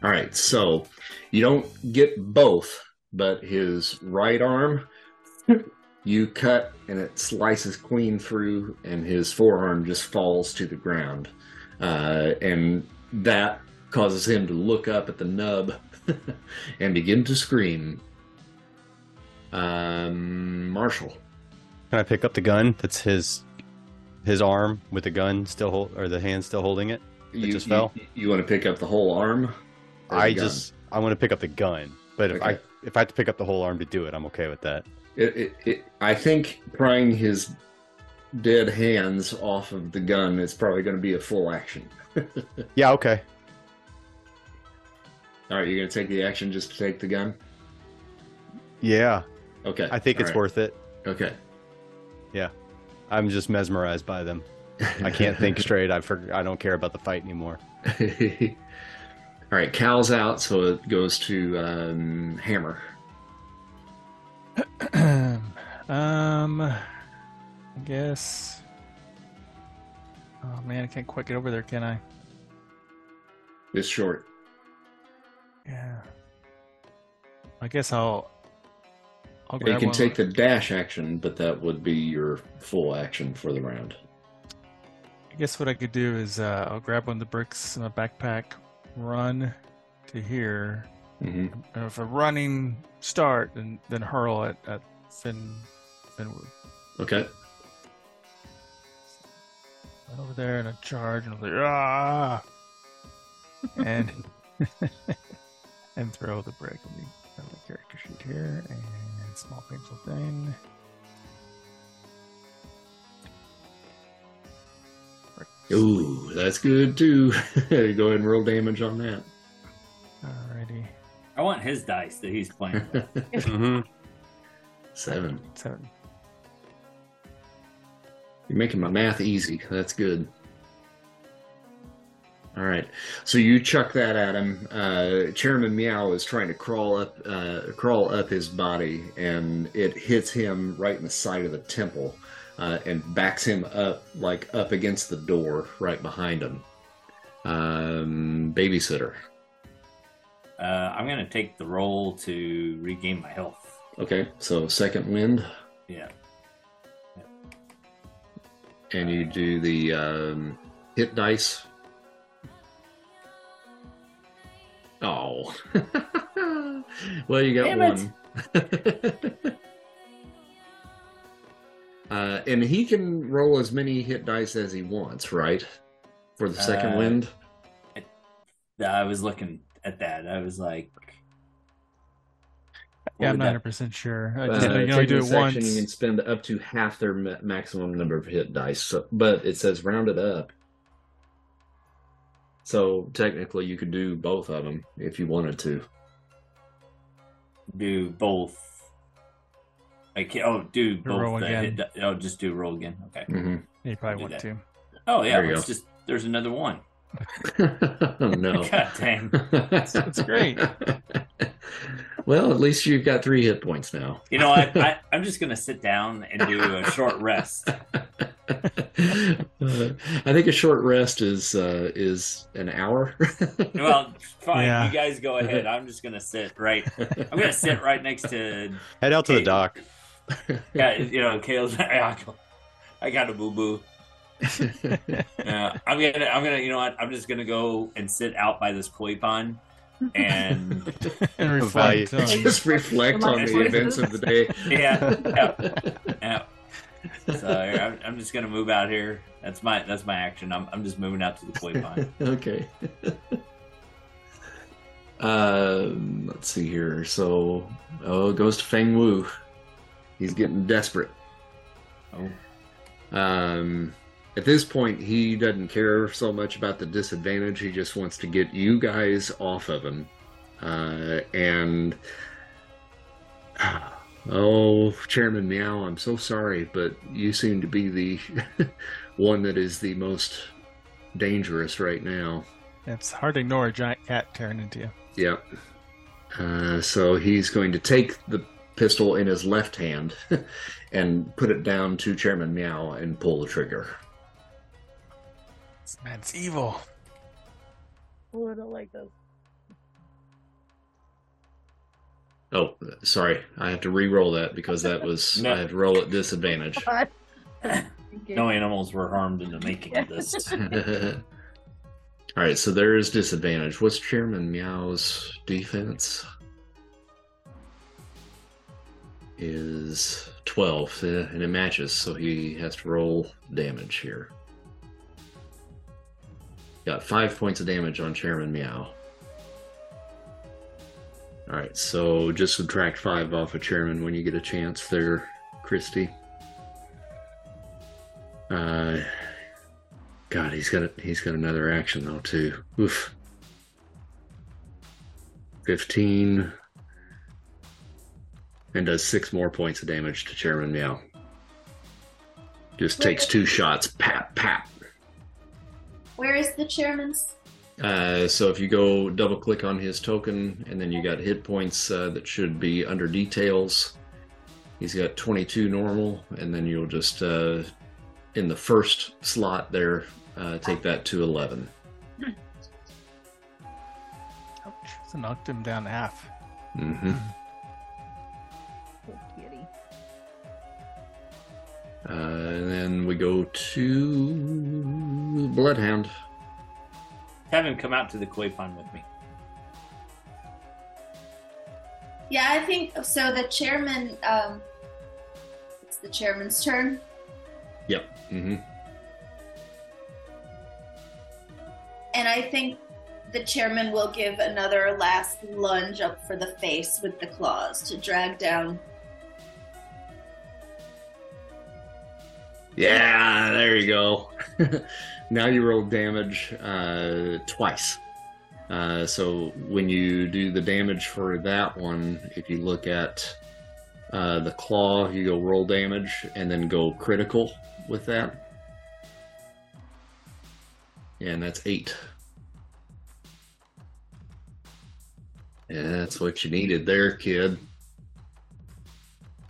All right, so you don't get both, but his right arm, you cut and it slices clean through, and his forearm just falls to the ground. Uh, and that causes him to look up at the nub and begin to scream. Um, Marshall. Can I pick up the gun? That's his his arm with the gun still hold, or the hand still holding it. You, just you- fell? You, want to pick up the whole arm? I just I want to pick up the gun, but if I if I have to pick up the whole arm to do it, I'm okay with that. It, it, it, I think prying his dead hands off of the gun is probably going to be a full action. Yeah, okay. All right, you're going to take the action just to take the gun? Yeah, Okay. I think all it's right, worth it. Okay. I'm just mesmerized by them. I can't think straight. I for, I don't care about the fight anymore. all right, Kao's out, so it goes to um, Hammer. um, I guess. Oh man, I can't quite get over there, can I? It's short. Yeah. I guess I'll. I'll You can one. take the dash action, but that would be your full action for the round. I guess what I could do is uh, I'll grab one of the bricks in my backpack, run to here. hmm And if a running start, and then hurl it at Finn Finwood. Okay. Run over there and a charge and I'll say ah, and and throw the brick. Let me grab my character sheet here and small pencil thing. Bricks. Ooh, that's good too. Go ahead and roll damage on that. Alrighty. I want his dice that he's playing with. Mm-hmm. Seven. Seven. You're making my math easy. That's good. All right. So you chuck that at him. Uh, Chairman Meow is trying to crawl up, uh, crawl up his body, and it hits him right in the side of the temple, uh, and backs him up, like up against the door right behind him. Um, babysitter. Uh, I'm gonna take the roll to regain my health. Okay. So second wind, Yeah. and you do the um, hit dice. Oh. well, you got Damn one. uh, and he can roll as many hit dice as he wants, right? For the second Uh, wind. I was looking at that. I was like, Yeah, I'm not 100 percent sure. I Uh, just know you can only do taking it this once. you can spend up to half their ma- maximum number of hit dice. So, but it says rounded up. So technically, you could do both of them if you wanted to. do both. I can't. Oh, do both. roll the again. hit oh, just do roll again. Okay. hmm You probably want that. to. Oh yeah. There Let's just. There's another one. oh no. God dang. That's great. well, at least you've got three hit points now. You know what? I, I'm just gonna sit down and do a short rest. Uh, I think a short rest is uh, is an hour. Well, fine. Yeah. You guys go ahead. I'm just gonna sit right. I'm gonna sit right next to. Head out to the dock. Yeah, you know, Kale's. I got a boo boo. Yeah, I'm gonna. I'm gonna. You know what? I'm just gonna go and sit out by this koi pond and and reflect. On- Just reflect on the events of the day. yeah, yeah, yeah. So I'm, I'm just gonna move out here. That's my that's my action. I'm I'm just moving out to the koi pond. okay. um, let's see here. So, oh, it goes to Feng Wu. He's getting desperate. Oh, Um, at this point, he doesn't care so much about the disadvantage. He just wants to get you guys off of him. Uh, and oh, Chairman Meow, I'm so sorry, but you seem to be the one that is the most dangerous right now. It's hard to ignore a giant cat tearing into you. Yep. Uh, so he's going to take the pistol in his left hand and put it down to Chairman Meow and pull the trigger. This man's evil. Oh, I don't like those. Oh, sorry. I have to re-roll that because that was No. I have to roll at disadvantage. No animals were harmed in the making of this. All right, so there is disadvantage. What's Chairman Meow's defense? Is 12, uh, and it matches, so he has to roll damage here. Got five points of damage on Chairman Meow. All right, so just subtract five off of Chairman when you get a chance there, Christy. Uh, God, he's got a, he's got another action though too. Oof. Fifteen, and does six more points of damage to Chairman Meow. Just takes two shots. Pap pap. Where is the chairman's? Uh, so if you go double click on his token, and then you got hit points uh, that should be under details. He's got 22 normal, and then you'll just uh, in the first slot there uh, take that to 11. Ouch. So knocked him down half. Mm-hmm. Poor kitty. Uh, and then we go to Bloodhound. Have him come out to the koi pond with me. Yeah, I think so. The chairman. Um, it's the chairman's turn. Yep. Mm-hmm. And I think the chairman will give another last lunge up for the face with the claws to drag down. Yeah, there you go. now you roll damage uh, twice. Uh, so when you do the damage for that one, if you look at uh, the claw, you go roll damage and then go critical with that. And that's eight. Yeah, that's what you needed there, kid.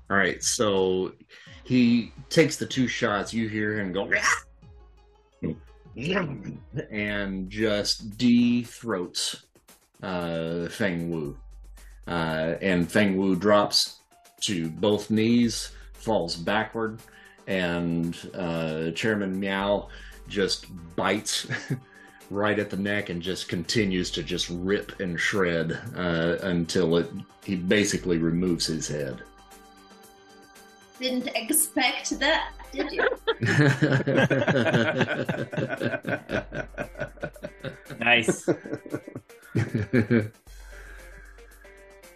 All right, so he takes the two shots. You hear him go, and just de-throats uh, Feng Wu. Uh, and Feng Wu drops to both knees, falls backward, and uh, Chairman Meow just bites right at the neck and just continues to just rip and shred uh, until it he basically removes his head. Didn't expect that, did you? Nice.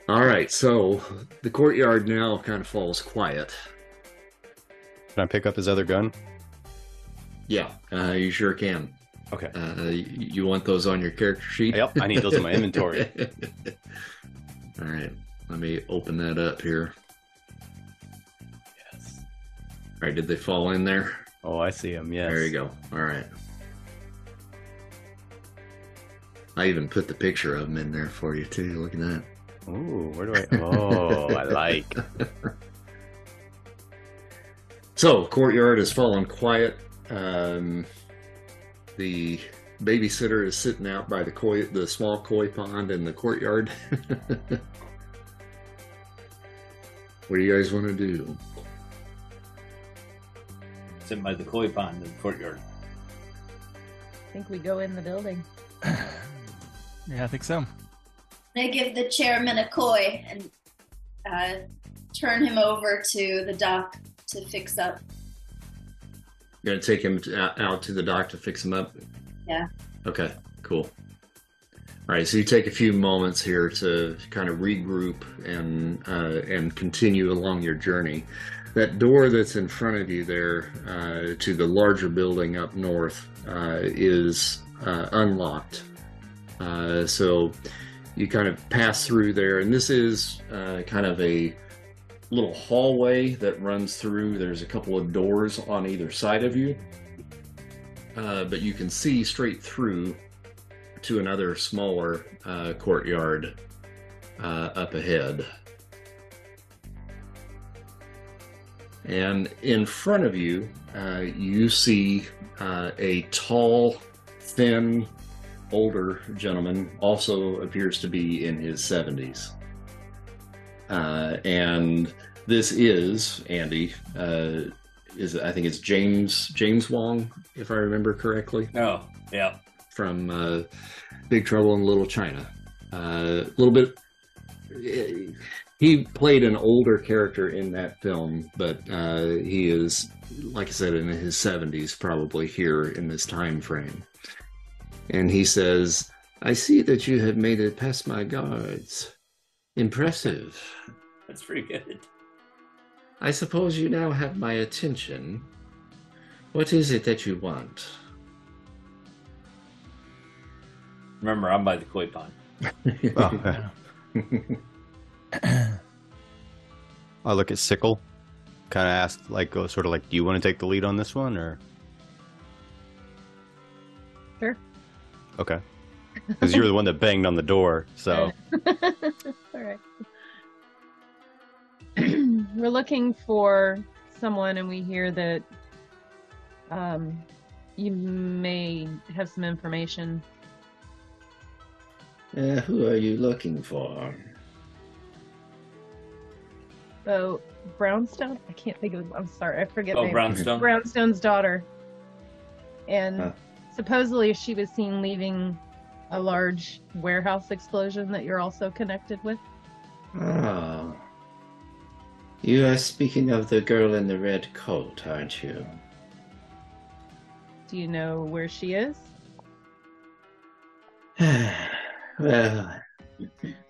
All right, so the courtyard now kind of falls quiet. Can I pick up his other gun? Yeah, uh, you sure can. Okay. Uh, you, you want those on your character sheet? Yep, I need those in my inventory. All right, let me open that up here. All right, did they fall in there? Oh, I see them. Yes. There you go. All right. I even put the picture of them in there for you too. Look at that. Ooh, where do I? Oh, I like. So, courtyard has fallen quiet. Um, the babysitter is sitting out by the koi, the small koi pond in the courtyard. what do you guys want to do? Sitting by the koi pond in the courtyard. I think we go in the building. Yeah, I think so. They give the chairman a koi and uh, turn him over to the dock to fix up. You're gonna take him to, out, out to the dock to fix him up. Yeah. Okay. Cool. All right. So you take a few moments here to kind of regroup and uh, and continue along your journey. That door that's in front of you there uh, to the larger building up north uh, is uh, unlocked. Uh, so you kind of pass through there, and this is uh, kind of a little hallway that runs through. There's a couple of doors on either side of you, uh, but you can see straight through to another smaller courtyard up ahead. And in front of you, uh, you see uh, a tall, thin, older gentleman, also appears to be in his 70s. Uh, and this is Andy. Uh, is I think it's James James Hong, if I remember correctly, Oh, yeah. from uh, Big Trouble in Little China. Uh, a little bit. He played an older character in that film, but uh, he is, like I said, in his seventies, probably here in this time frame. And he says, "I see that you have made it past my guards. Impressive." That's pretty good. I suppose you now have my attention. What is it that you want? Remember, I'm by the koi pond. Oh, I look at Sickle. Kind of ask, like, go sort of like, do you want to take the lead on this one, or Sure. okay? Because you're the one that banged on the door, so All right. We're looking for someone, and we hear that um, you may have some information. Uh, who are you looking for? Oh, Brownstone? I can't think of. I'm sorry, I forget. Oh, names. Brownstone. Brownstone's daughter, and Huh. supposedly she was seen leaving a large warehouse explosion that you're also connected with. Oh. You are speaking of the girl in the red coat, aren't you? Do you know where she is? well,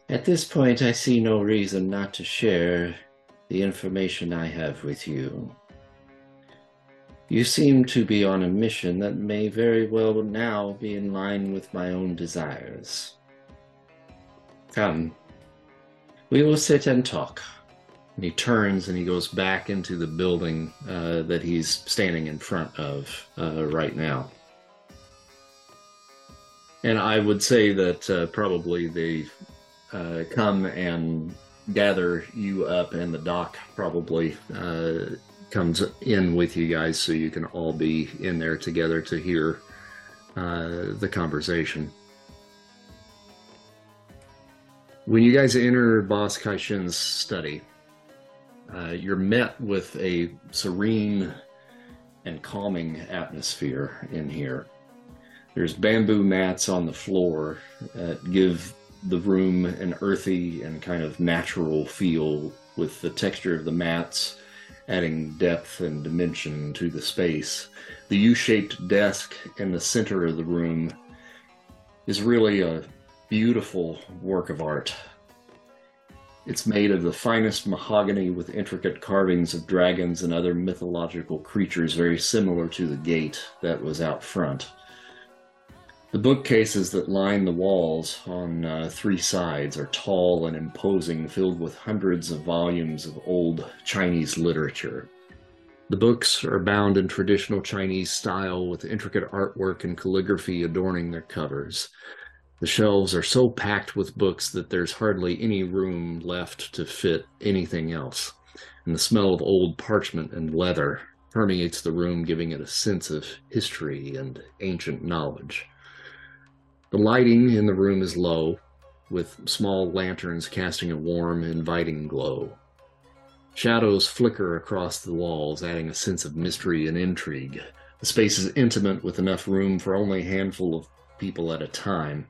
at this point, I see no reason not to share the information I have with you. You seem to be on a mission that may very well now be in line with my own desires. Come, we will sit and talk. And he turns and he goes back into the building uh, that he's standing in front of uh, right now. And I would say that uh, probably they uh, come and gather you up, and the doc probably uh, comes in with you guys so you can all be in there together to hear uh, the conversation. When you guys enter Boss Caishen's study, uh, you're met with a serene and calming atmosphere in here. There's bamboo mats on the floor that give the room an earthy and kind of natural feel with the texture of the mats adding depth and dimension to the space. The U shaped desk in the center of the room is really a beautiful work of art. It's made of the finest mahogany with intricate carvings of dragons and other mythological creatures, very similar to the gate that was out front. The bookcases that line the walls on uh, three sides are tall and imposing, filled with hundreds of volumes of old Chinese literature. The books are bound in traditional Chinese style with intricate artwork and calligraphy adorning their covers. The shelves are so packed with books that there's hardly any room left to fit anything else, and the smell of old parchment and leather permeates the room, giving it a sense of history and ancient knowledge. The lighting in the room is low, with small lanterns casting a warm, inviting glow. Shadows flicker across the walls, adding a sense of mystery and intrigue. The space is intimate with enough room for only a handful of people at a time,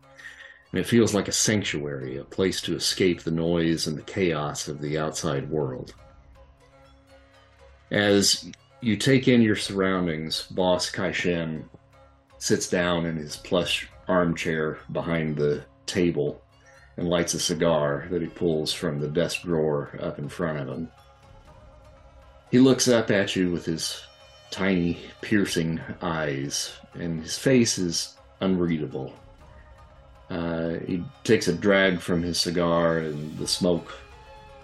and it feels like a sanctuary, a place to escape the noise and the chaos of the outside world. As you take in your surroundings, Boss Caishen sits down in his plush armchair behind the table and lights a cigar that he pulls from the desk drawer up in front of him. He looks up at you with his tiny, piercing eyes, and his face is unreadable. Uh, he takes a drag from his cigar, and the smoke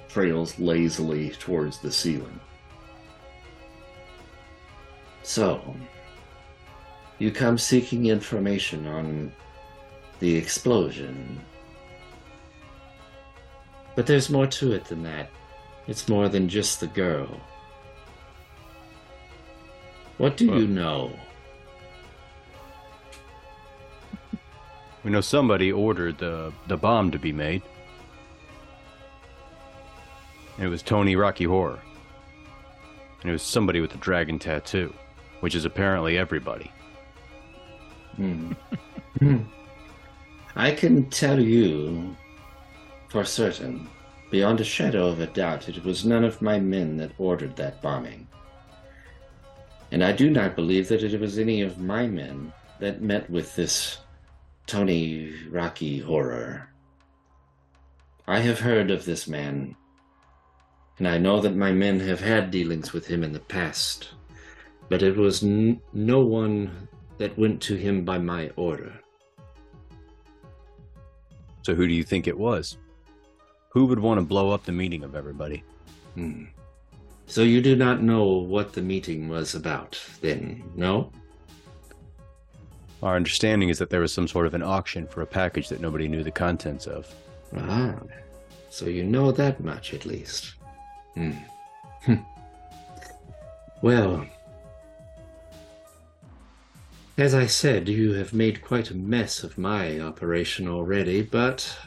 trails lazily towards the ceiling. So, you come seeking information on the explosion. But there's more to it than that. It's more than just the girl. What do Well- you know? We know somebody ordered the, the bomb to be made. And it was Tony Rocky Horror. And it was somebody with a dragon tattoo, which is apparently everybody. Hmm. Hmm. I can tell you for certain, beyond a shadow of a doubt, it was none of my men that ordered that bombing. And I do not believe that it was any of my men that met with this Tony Rocky horror. I have heard of this man, and I know that my men have had dealings with him in the past, but it was n- no one that went to him by my order. So who do you think it was? Who would want to blow up the meeting of everybody? Hmm. So you do not know what the meeting was about, then, no? Our understanding is that there was some sort of an auction for a package that nobody knew the contents of. Ah, so you know that much at least. Hmm. Hmm. well, as I said, you have made quite a mess of my operation already, but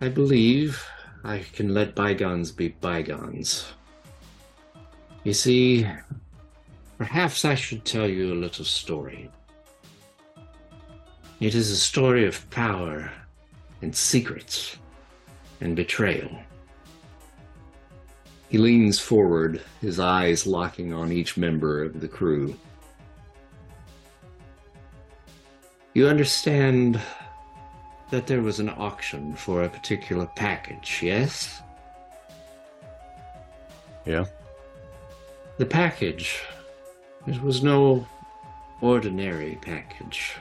I believe I can let bygones be bygones. You see, perhaps I should tell you a little story. It is a story of power and secrets and betrayal. He leans forward, his eyes locking on each member of the crew. You understand that there was an auction for a particular package, yes? Yeah? The package. It was no ordinary package.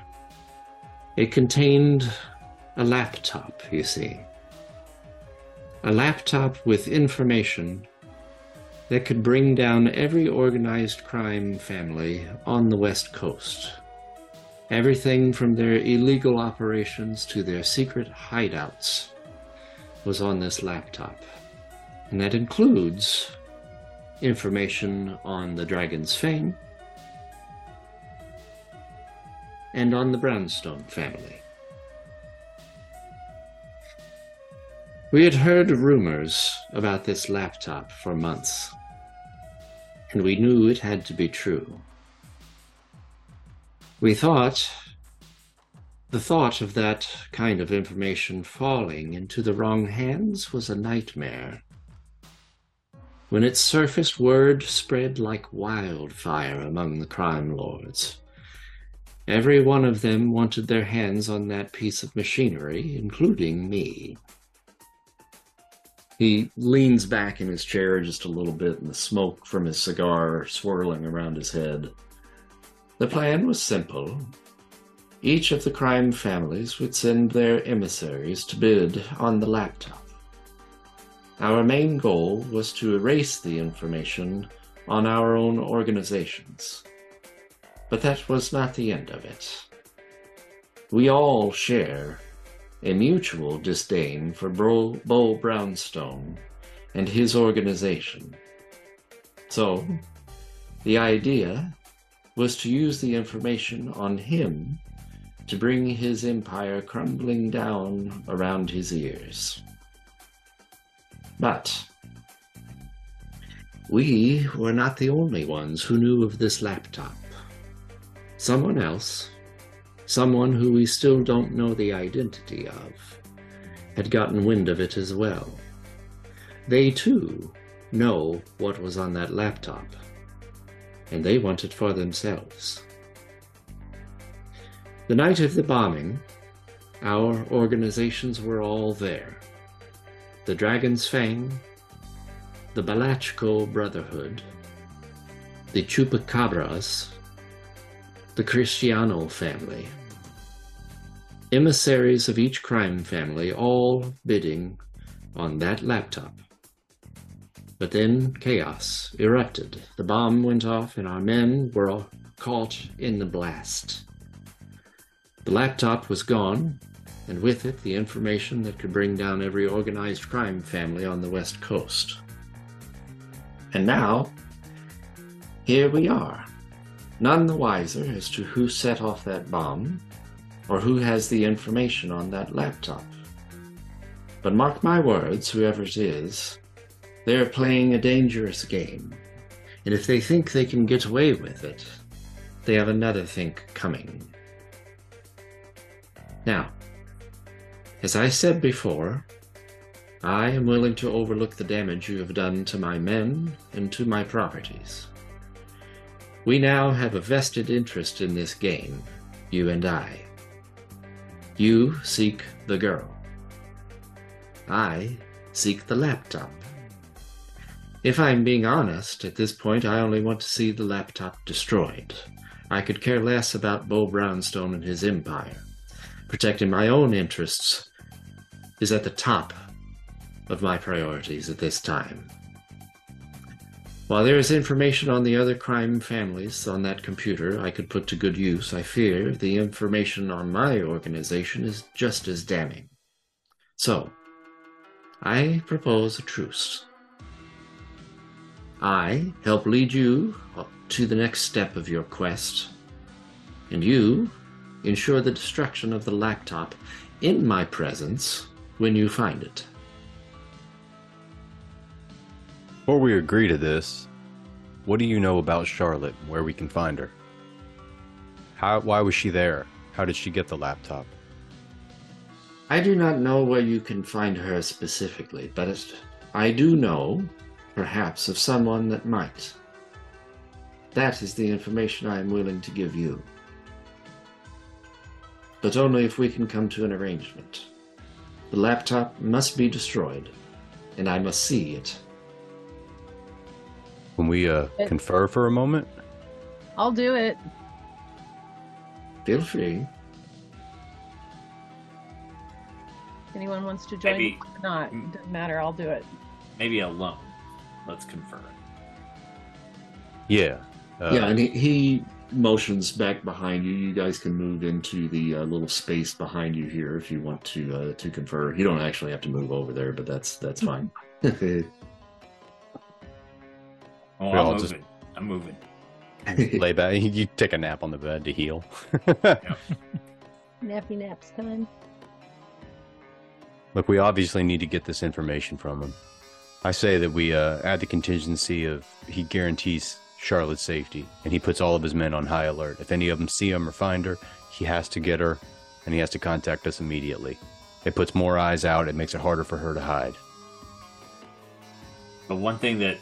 It contained a laptop, you see. A laptop with information that could bring down every organized crime family on the West Coast. Everything from their illegal operations to their secret hideouts was on this laptop. And that includes information on the Dragon's Fang and on the Brownstone family. We had heard rumors about this laptop for months, and we knew it had to be true. We thought the thought of that kind of information falling into the wrong hands was a nightmare. When it surfaced, word spread like wildfire among the crime lords. Every one of them wanted their hands on that piece of machinery, including me. He leans back in his chair just a little bit, and the smoke from his cigar swirling around his head. The plan was simple. Each of the crime families would send their emissaries to bid on the laptop. Our main goal was to erase the information on our own organizations. But that was not the end of it. We all share a mutual disdain for Beau, Beau Brownstone and his organization. So, the idea was to use the information on him to bring his empire crumbling down around his ears. But we were not the only ones who knew of this laptop. Someone else, someone who we still don't know the identity of, had gotten wind of it as well. They too know what was on that laptop, and they want it for themselves. The night of the bombing, our organizations were all there. The Dragon's Fang, the Balachko Brotherhood, the Chupacabras, the Cristiano family. Emissaries of each crime family, all bidding on that laptop. But then chaos erupted. The bomb went off, and our men were all caught in the blast. The laptop was gone, and with it the information that could bring down every organized crime family on the West Coast. And now, here we are, none the wiser as to who set off that bomb or who has the information on that laptop. But mark my words, whoever it is, they're playing a dangerous game, and if they think they can get away with it, they have another think coming. Now, as I said before, I am willing to overlook the damage you have done to my men and to my properties. We now have a vested interest in this game, you and I. You seek the girl. I seek the laptop. If I'm being honest, at this point I only want to see the laptop destroyed. I could care less about Beau Brownstone and his empire. Protecting my own interests is at the top of my priorities at this time. While there is information on the other crime families on that computer I could put to good use, I fear the information on my organization is just as damning. So, I propose a truce. I help lead you to the next step of your quest, and you ensure the destruction of the laptop in my presence when you find it. Before we agree to this, what do you know about Charlotte and where we can find her? How, why was she there? How did she get the laptop? I do not know where you can find her specifically, but I do know, perhaps, of someone that might. That is the information I am willing to give you. But only if we can come to an arrangement. The laptop must be destroyed, and I must see it. Can we uh, confer for a moment, I'll do it. Feel free. If anyone wants to join Maybe- or not, it doesn't matter. I'll do it. Maybe alone. Let's confirm. yeah. Uh, yeah, and he, he motions back behind you. You guys can move into the uh, little space behind you here if you want to uh, to confer. You don't actually have to move over there, but that's that's fine. Oh, I'm moving. just- I'm moving. lay back. You take a nap on the bed to heal. Nappy naps time. Look, we obviously need to get this information from him. I say that we uh, add the contingency of he guarantees Charlotte's safety, and he puts all of his men on high alert. If any of them see him or find her, he has to get her, and he has to contact us immediately. It puts more eyes out. It makes it harder for her to hide. But one thing that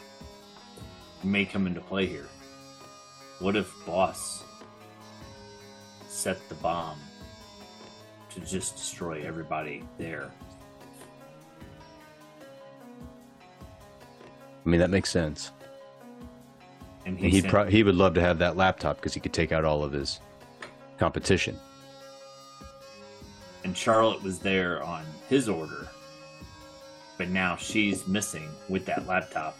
may come into play here what if Boss set the bomb to just destroy everybody there? I mean, that makes sense. And he sent- pro- he would love to have that laptop because he could take out all of his competition. and Charlotte was there on his order, but now she's missing with that laptop.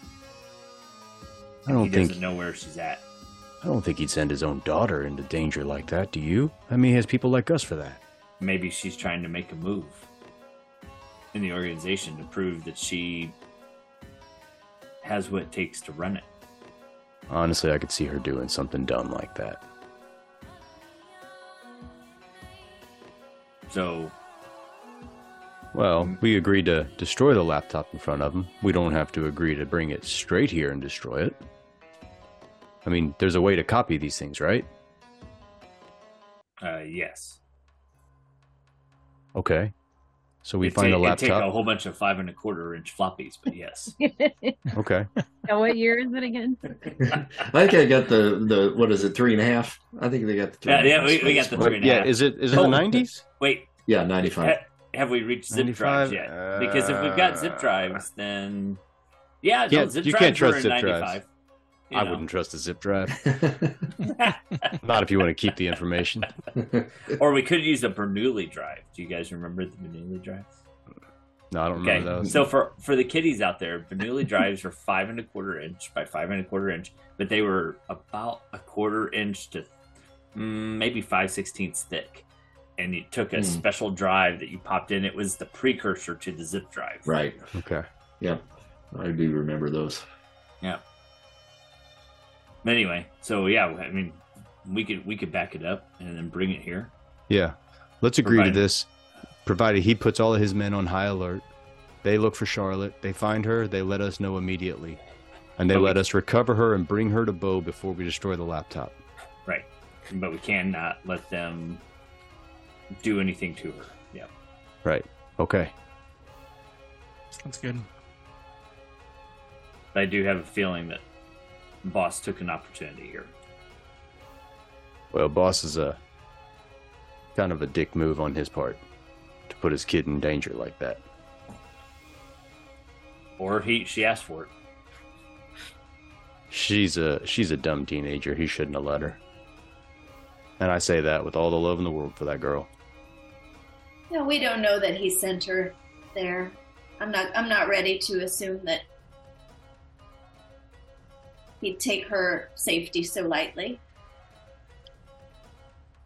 I don't think doesn't know where she's at. I don't think he'd send his own daughter into danger like that. Do you? I mean, he has people like us for that. Maybe she's trying to make a move in the organization to prove that she has what it takes to run it. Honestly, I could see her doing something dumb like that. So Well, we agreed to destroy the laptop in front of him. We don't have to agree to bring it straight here and destroy it. I mean, there's a way to copy these things, right? Uh, yes. Okay. So we It'd find take, a it'd take a whole bunch of five and a quarter inch floppies, but yes. Okay. now, what year is it again? I think I got the the what is it three and a half? I think they got the three. Yeah, and yeah, half we- we got the one. three yeah, is it is it Oh, the nineties? Wait, Yeah, ninety five. ha- have we reached zip 95? drives yet? Because if we've got zip uh, drives, then yeah, no, zip you drives can't trust are in zip drives. 95. you I know. wouldn't trust a zip drive. Not if you want to keep the information. Or we could use a Bernoulli drive. Do you guys remember the Bernoulli drives? No, I don't Okay, remember those. so for for the kiddies out there, Bernoulli drives were five and a quarter inch by five and a quarter inch, but they were about a quarter inch to mm, maybe five sixteenths thick. And you took a Hmm. special drive that you popped in. It was the precursor to the zip drive. right. Okay. Yep. I do remember those. Yeah. But anyway, so yeah, I mean, we could we could back it up and then bring it here. Yeah. Let's agree Provided- to this. Provided he puts all of his men on high alert. They look for Charlotte. They find her. They let us know immediately. And they But we- let us recover her and bring her to Beau before we destroy the laptop. Right. But we cannot let them do anything to her. Yeah. Right. Okay. That's good. I do have a feeling that boss took an opportunity here. Well, boss is a kind of a dick move on his part to put his kid in danger like that. Or he she asked for it. She's a she's a dumb teenager. He shouldn't have let her. And I say that with all the love in the world for that girl. No, we don't know that he sent her there. I'm not. I'm not ready to assume that he'd take her safety so lightly.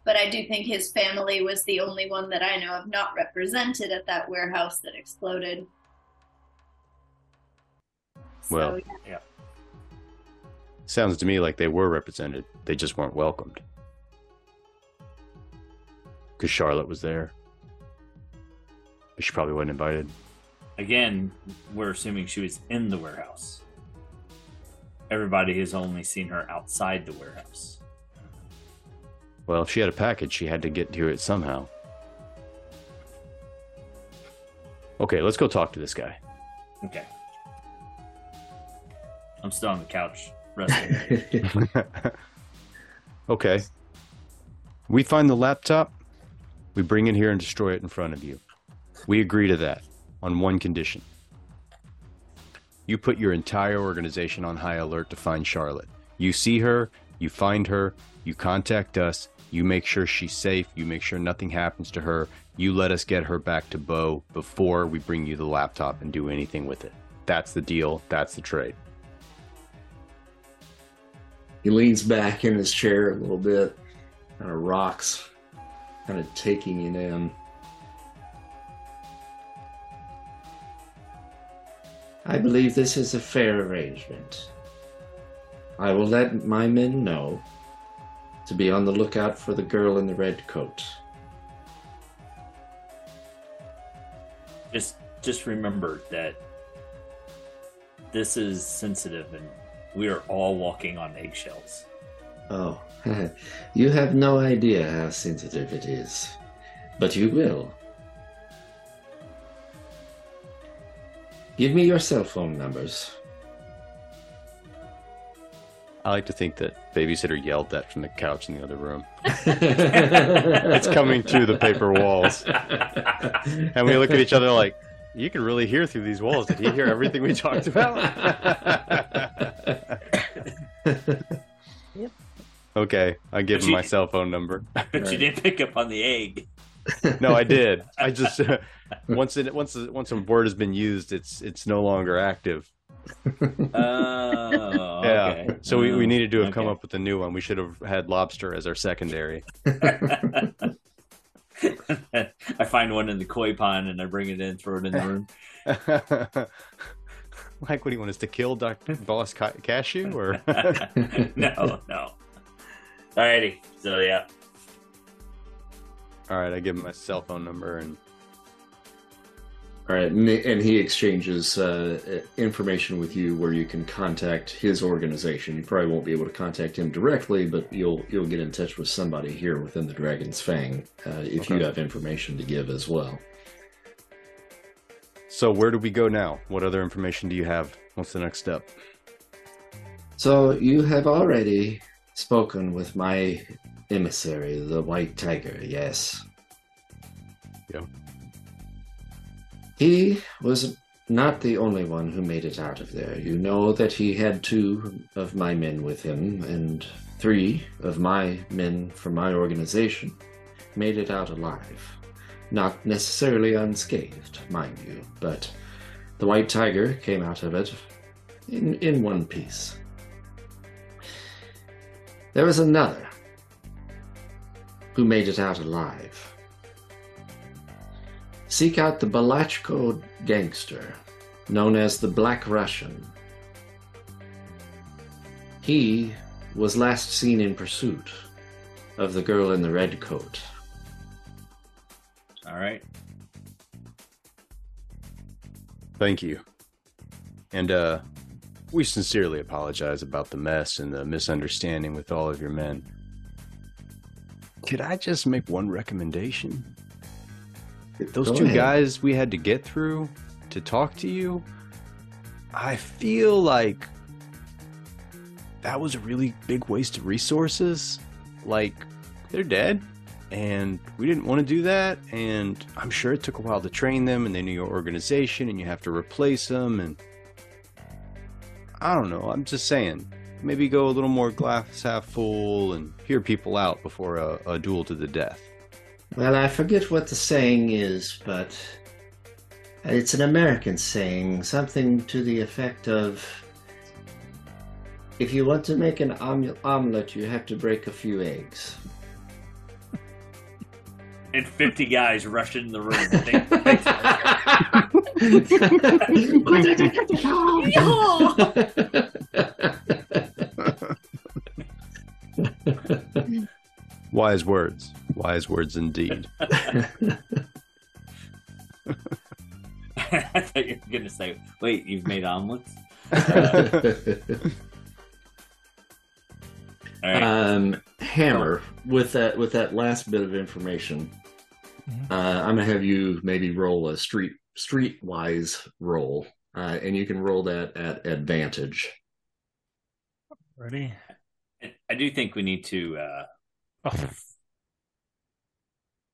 But I do think his family was the only one that I know of not represented at that warehouse that exploded. So, Well, Sounds to me like they were represented. They just weren't welcomed. Because Charlotte was there. But she probably wasn't invited. Again, we're assuming she was in the warehouse. Everybody has only seen her outside the warehouse. Well, if she had a package, she had to get to it somehow. Okay, let's go talk to this guy. Okay. I'm still on the couch resting. okay. We find the laptop. We bring it here and destroy it in front of you. We agree to that on one condition. You put your entire organization on high alert to find Charlotte. You see her, you find her, you contact us, you make sure she's safe, you make sure nothing happens to her, you let us get her back to Beau before we bring you the laptop and do anything with it. That's the deal, that's the trade. He leans back in his chair a little bit, kind of rocks, kind of taking it in. I believe this is a fair arrangement. I will let my men know to be on the lookout for the girl in the red coat. Just just remember that this is sensitive and we are all walking on eggshells. Oh, you have no idea how sensitive it is. But you will. Give me your cell phone numbers. I like to think that babysitter yelled that from the couch in the other room. it's coming through the paper walls. And we look at each other like, you can really hear through these walls. Did he hear everything we talked about? Yep. Okay, I give But him you- my cell phone number. But you didn't pick up on the egg. No, I did. I just once it once once a word has been used, it's it's no longer active. Oh, Yeah. okay. So we, we Oh, needed to have come up with a new one. We should have had lobster as our secondary. I find one in the koi pond and I bring it in, throw it in the room. like, what do you want us to kill, Doctor Boss Cashew? Or no, no. Alrighty. So yeah. All right, I give him my cell phone number and All right, and, and he exchanges uh, information with you where you can contact his organization. You probably won't be able to contact him directly, but you'll you'll get in touch with somebody here within the Dragon's Fang uh, if you have information to give as well. so where do we go now? What other information do you have? What's the next step? So you have already spoken with my emissary, the White Tiger, yes? Yeah. He was not the only one who made it out of there. You know that he had two of my men with him, and three of my men from my organization made it out alive. Not necessarily unscathed, mind you, but the White Tiger came out of it in, in one piece. There was another who made it out alive. Seek out the Balachko gangster, known as the Black Russian. He was last seen in pursuit of the girl in the red coat. All right. Thank you. And uh we sincerely apologize about the mess and the misunderstanding with all of your men. Could I just make one recommendation? Those Go two ahead. guys we had to get through to talk to you, I feel like that was a really big waste of resources. Like, they're dead, and we didn't want to do that. And I'm sure it took a while to train them, and they knew your organization, and you have to replace them. And I don't know. I'm just saying, maybe go a little more glass half full and hear people out before a, a duel to the death. Well, I forget what the saying is, but it's an American saying, something to the effect of if you want to make an om- omelet, you have to break a few eggs. And 50 guys rush in the room. Think- Wise words. Wise words indeed. I thought you were going to say, wait, you've made omelets? All right. Um, Hammer, with that with that last bit of information, Mhm. uh, I'm gonna have you maybe roll a street streetwise roll, uh, and you can roll that at advantage. Ready? I do think we need to. Uh, Oh,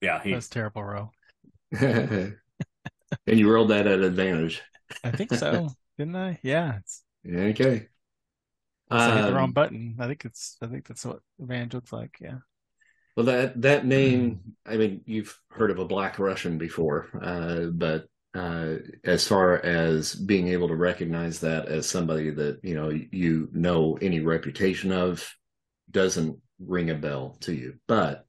yeah, he, that's terrible, row. and you rolled that at advantage. I think so. didn't I? Yeah. It's, Okay. I hit the wrong Um, button. I think it's. I think that's what Revenge looks like. Yeah. Well, that that name, I mean, you've heard of a Black Russian before, uh, but uh, as far as being able to recognize that as somebody that you know you know any reputation of, doesn't ring a bell to you. But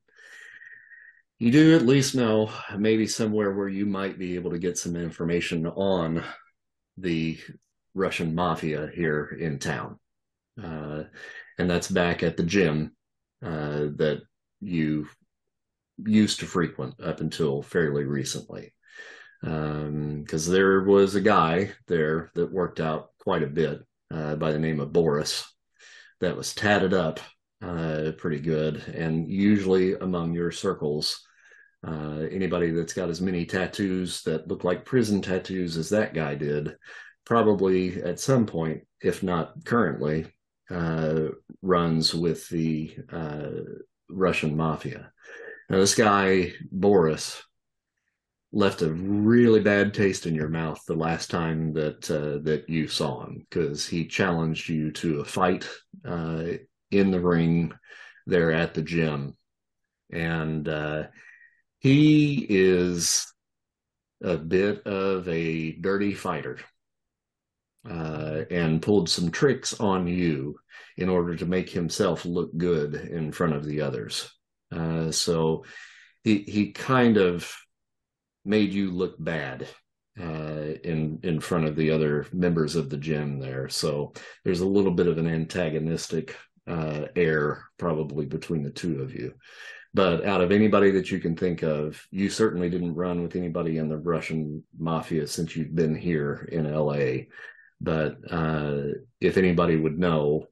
you do at least know maybe somewhere where you might be able to get some information on the Russian mafia here in town, uh, and that's back at the gym uh, that you used to frequent up until fairly recently. Because there was a guy there that worked out quite a bit uh, by the name of Boris that was tatted up uh, pretty good. And usually among your circles, uh, anybody that's got as many tattoos that look like prison tattoos as that guy did, probably at some point, if not currently, uh, runs with the uh, Russian mafia. Now, this guy, Boris, left a really bad taste in your mouth the last time that uh, that you saw him because he challenged you to a fight uh, in the ring there at the gym, and uh, he is a bit of a dirty fighter. Uh, and pulled some tricks on you in order to make himself look good in front of the others. Uh, so he he kind of made you look bad uh, in in front of the other members of the gym there. So there's a little bit of an antagonistic uh, air probably between the two of you. But out of anybody that you can think of, you certainly didn't run with anybody in the Russian mafia since you've been here in LA. But uh, if anybody would know,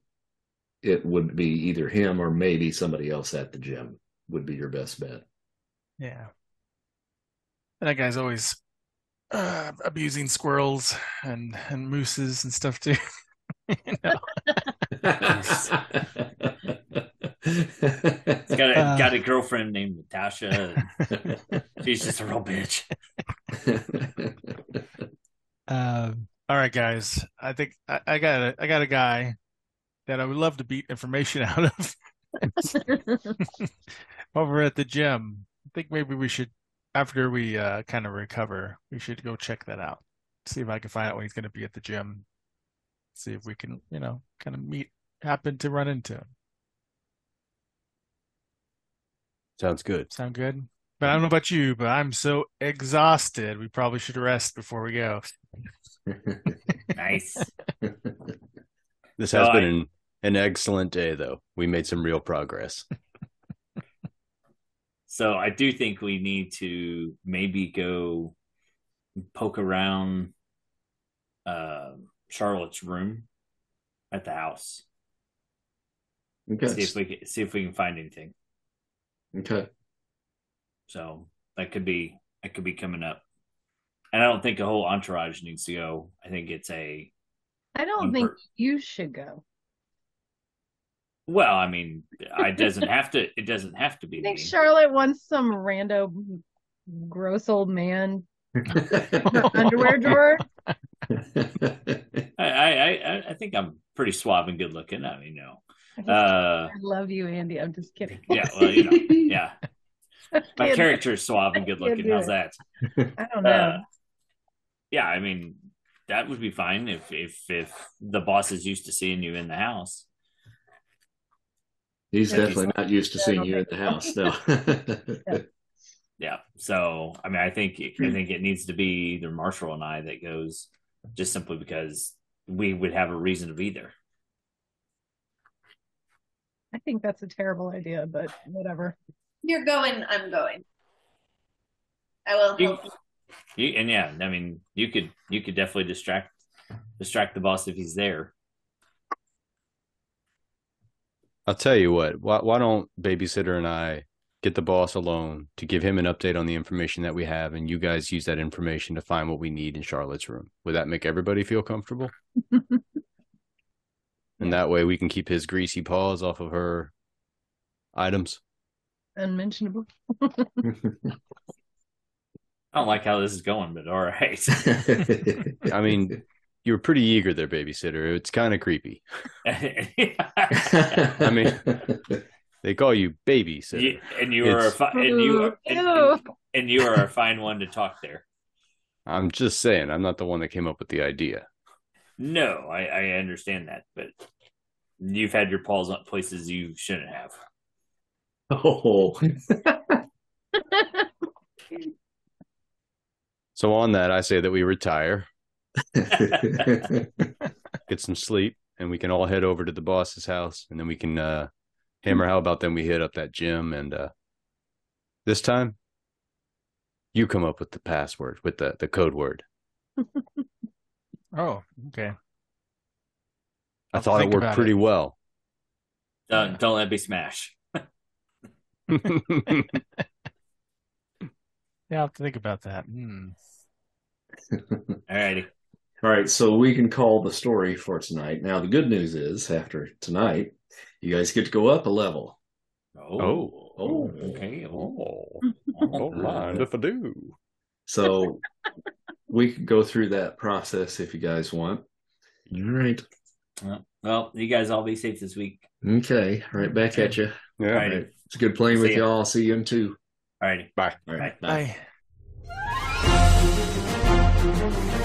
it would be either him or maybe somebody else at the gym would be your best bet. Yeah. And that guy's always uh, abusing squirrels and and mooses and stuff too. you know? He's got a Uh. got a girlfriend named Natasha. and she's just a real bitch. Um, all right, guys. I think I, I got a I got a guy that I would love to beat information out of over at the gym. I think maybe we should, after we uh, kind of recover, we should go check that out. See if I can find out when he's going to be at the gym. See if we can, you know, kind of meet, happen to run into him. Sounds good. Sound good? But I don't know about you, but I'm so exhausted. We probably should rest before we go. Nice. This So has I- been an, an excellent day, though. We made some real progress. So I do think we need to maybe go poke around uh, Charlotte's room at the house. okay. See if we can, see if we can find anything. okay. So that could be that could be coming up. And I don't think a whole entourage needs to go. I think it's a I don't One think per- you should go. well. I mean, it doesn't have to. It doesn't have to be I think me. Charlotte wants some rando gross old man underwear drawer. I, I I I think I'm pretty suave and good looking. I mean, no. I Uh, I love you, Andy. I'm just kidding. yeah. Well, you know, yeah. My character is suave and good looking. How's that? I don't know. Uh, yeah, I mean that would be fine if if if the boss is used to seeing you in the house. He's Yeah, definitely not used to seeing you in the house. No. Yeah. So I mean, I think I think it needs to be either Marshall and I that goes, just simply because we would have a reason to be there. I think that's a terrible idea, but whatever. You're going, I'm going. I will You, help. you and yeah, I mean, you could you could definitely distract distract the boss if he's there. I'll tell you what. Why, why don't babysitter and I get the boss alone to give him an update on the information that we have, and you guys use that information to find what we need in Charlotte's room? Would that make everybody feel comfortable? and that way we can keep his greasy paws off of her items. Unmentionable. I don't like how this is going, but all right. I mean, you were pretty eager there, babysitter. It's kind of creepy. I mean, They call you babysitter. you, and you are a It's- fi- and you are, and, and, and you are a fine one to talk there. I'm just saying, I'm not the one that came up with the idea. No, I, I understand that, but you've had your paws on places you shouldn't have. Oh, So on that, I say that we retire, get some sleep, and we can all head over to the boss's house, and then we can uh, hammer. How about then we hit up that gym, and uh, this time, you come up with the password with the the code word. Oh, okay. I I'll thought it worked pretty it. well. Don't, don't let me smash. Yeah, I'll have to think about that. Hmm. Alrighty. All right, so we can call the story for tonight. Now, the good news is, after tonight, you guys get to go up a level. Oh, Oh. oh. okay. oh, Oh, mind if I do? So we can go through that process if you guys want. All right. Well, you guys all be safe this week. Okay. Right back at you. Yeah. All Alrighty. It's good playing with See ya. y'all. See you in two. Alrighty. Bye. All right. Bye. bye.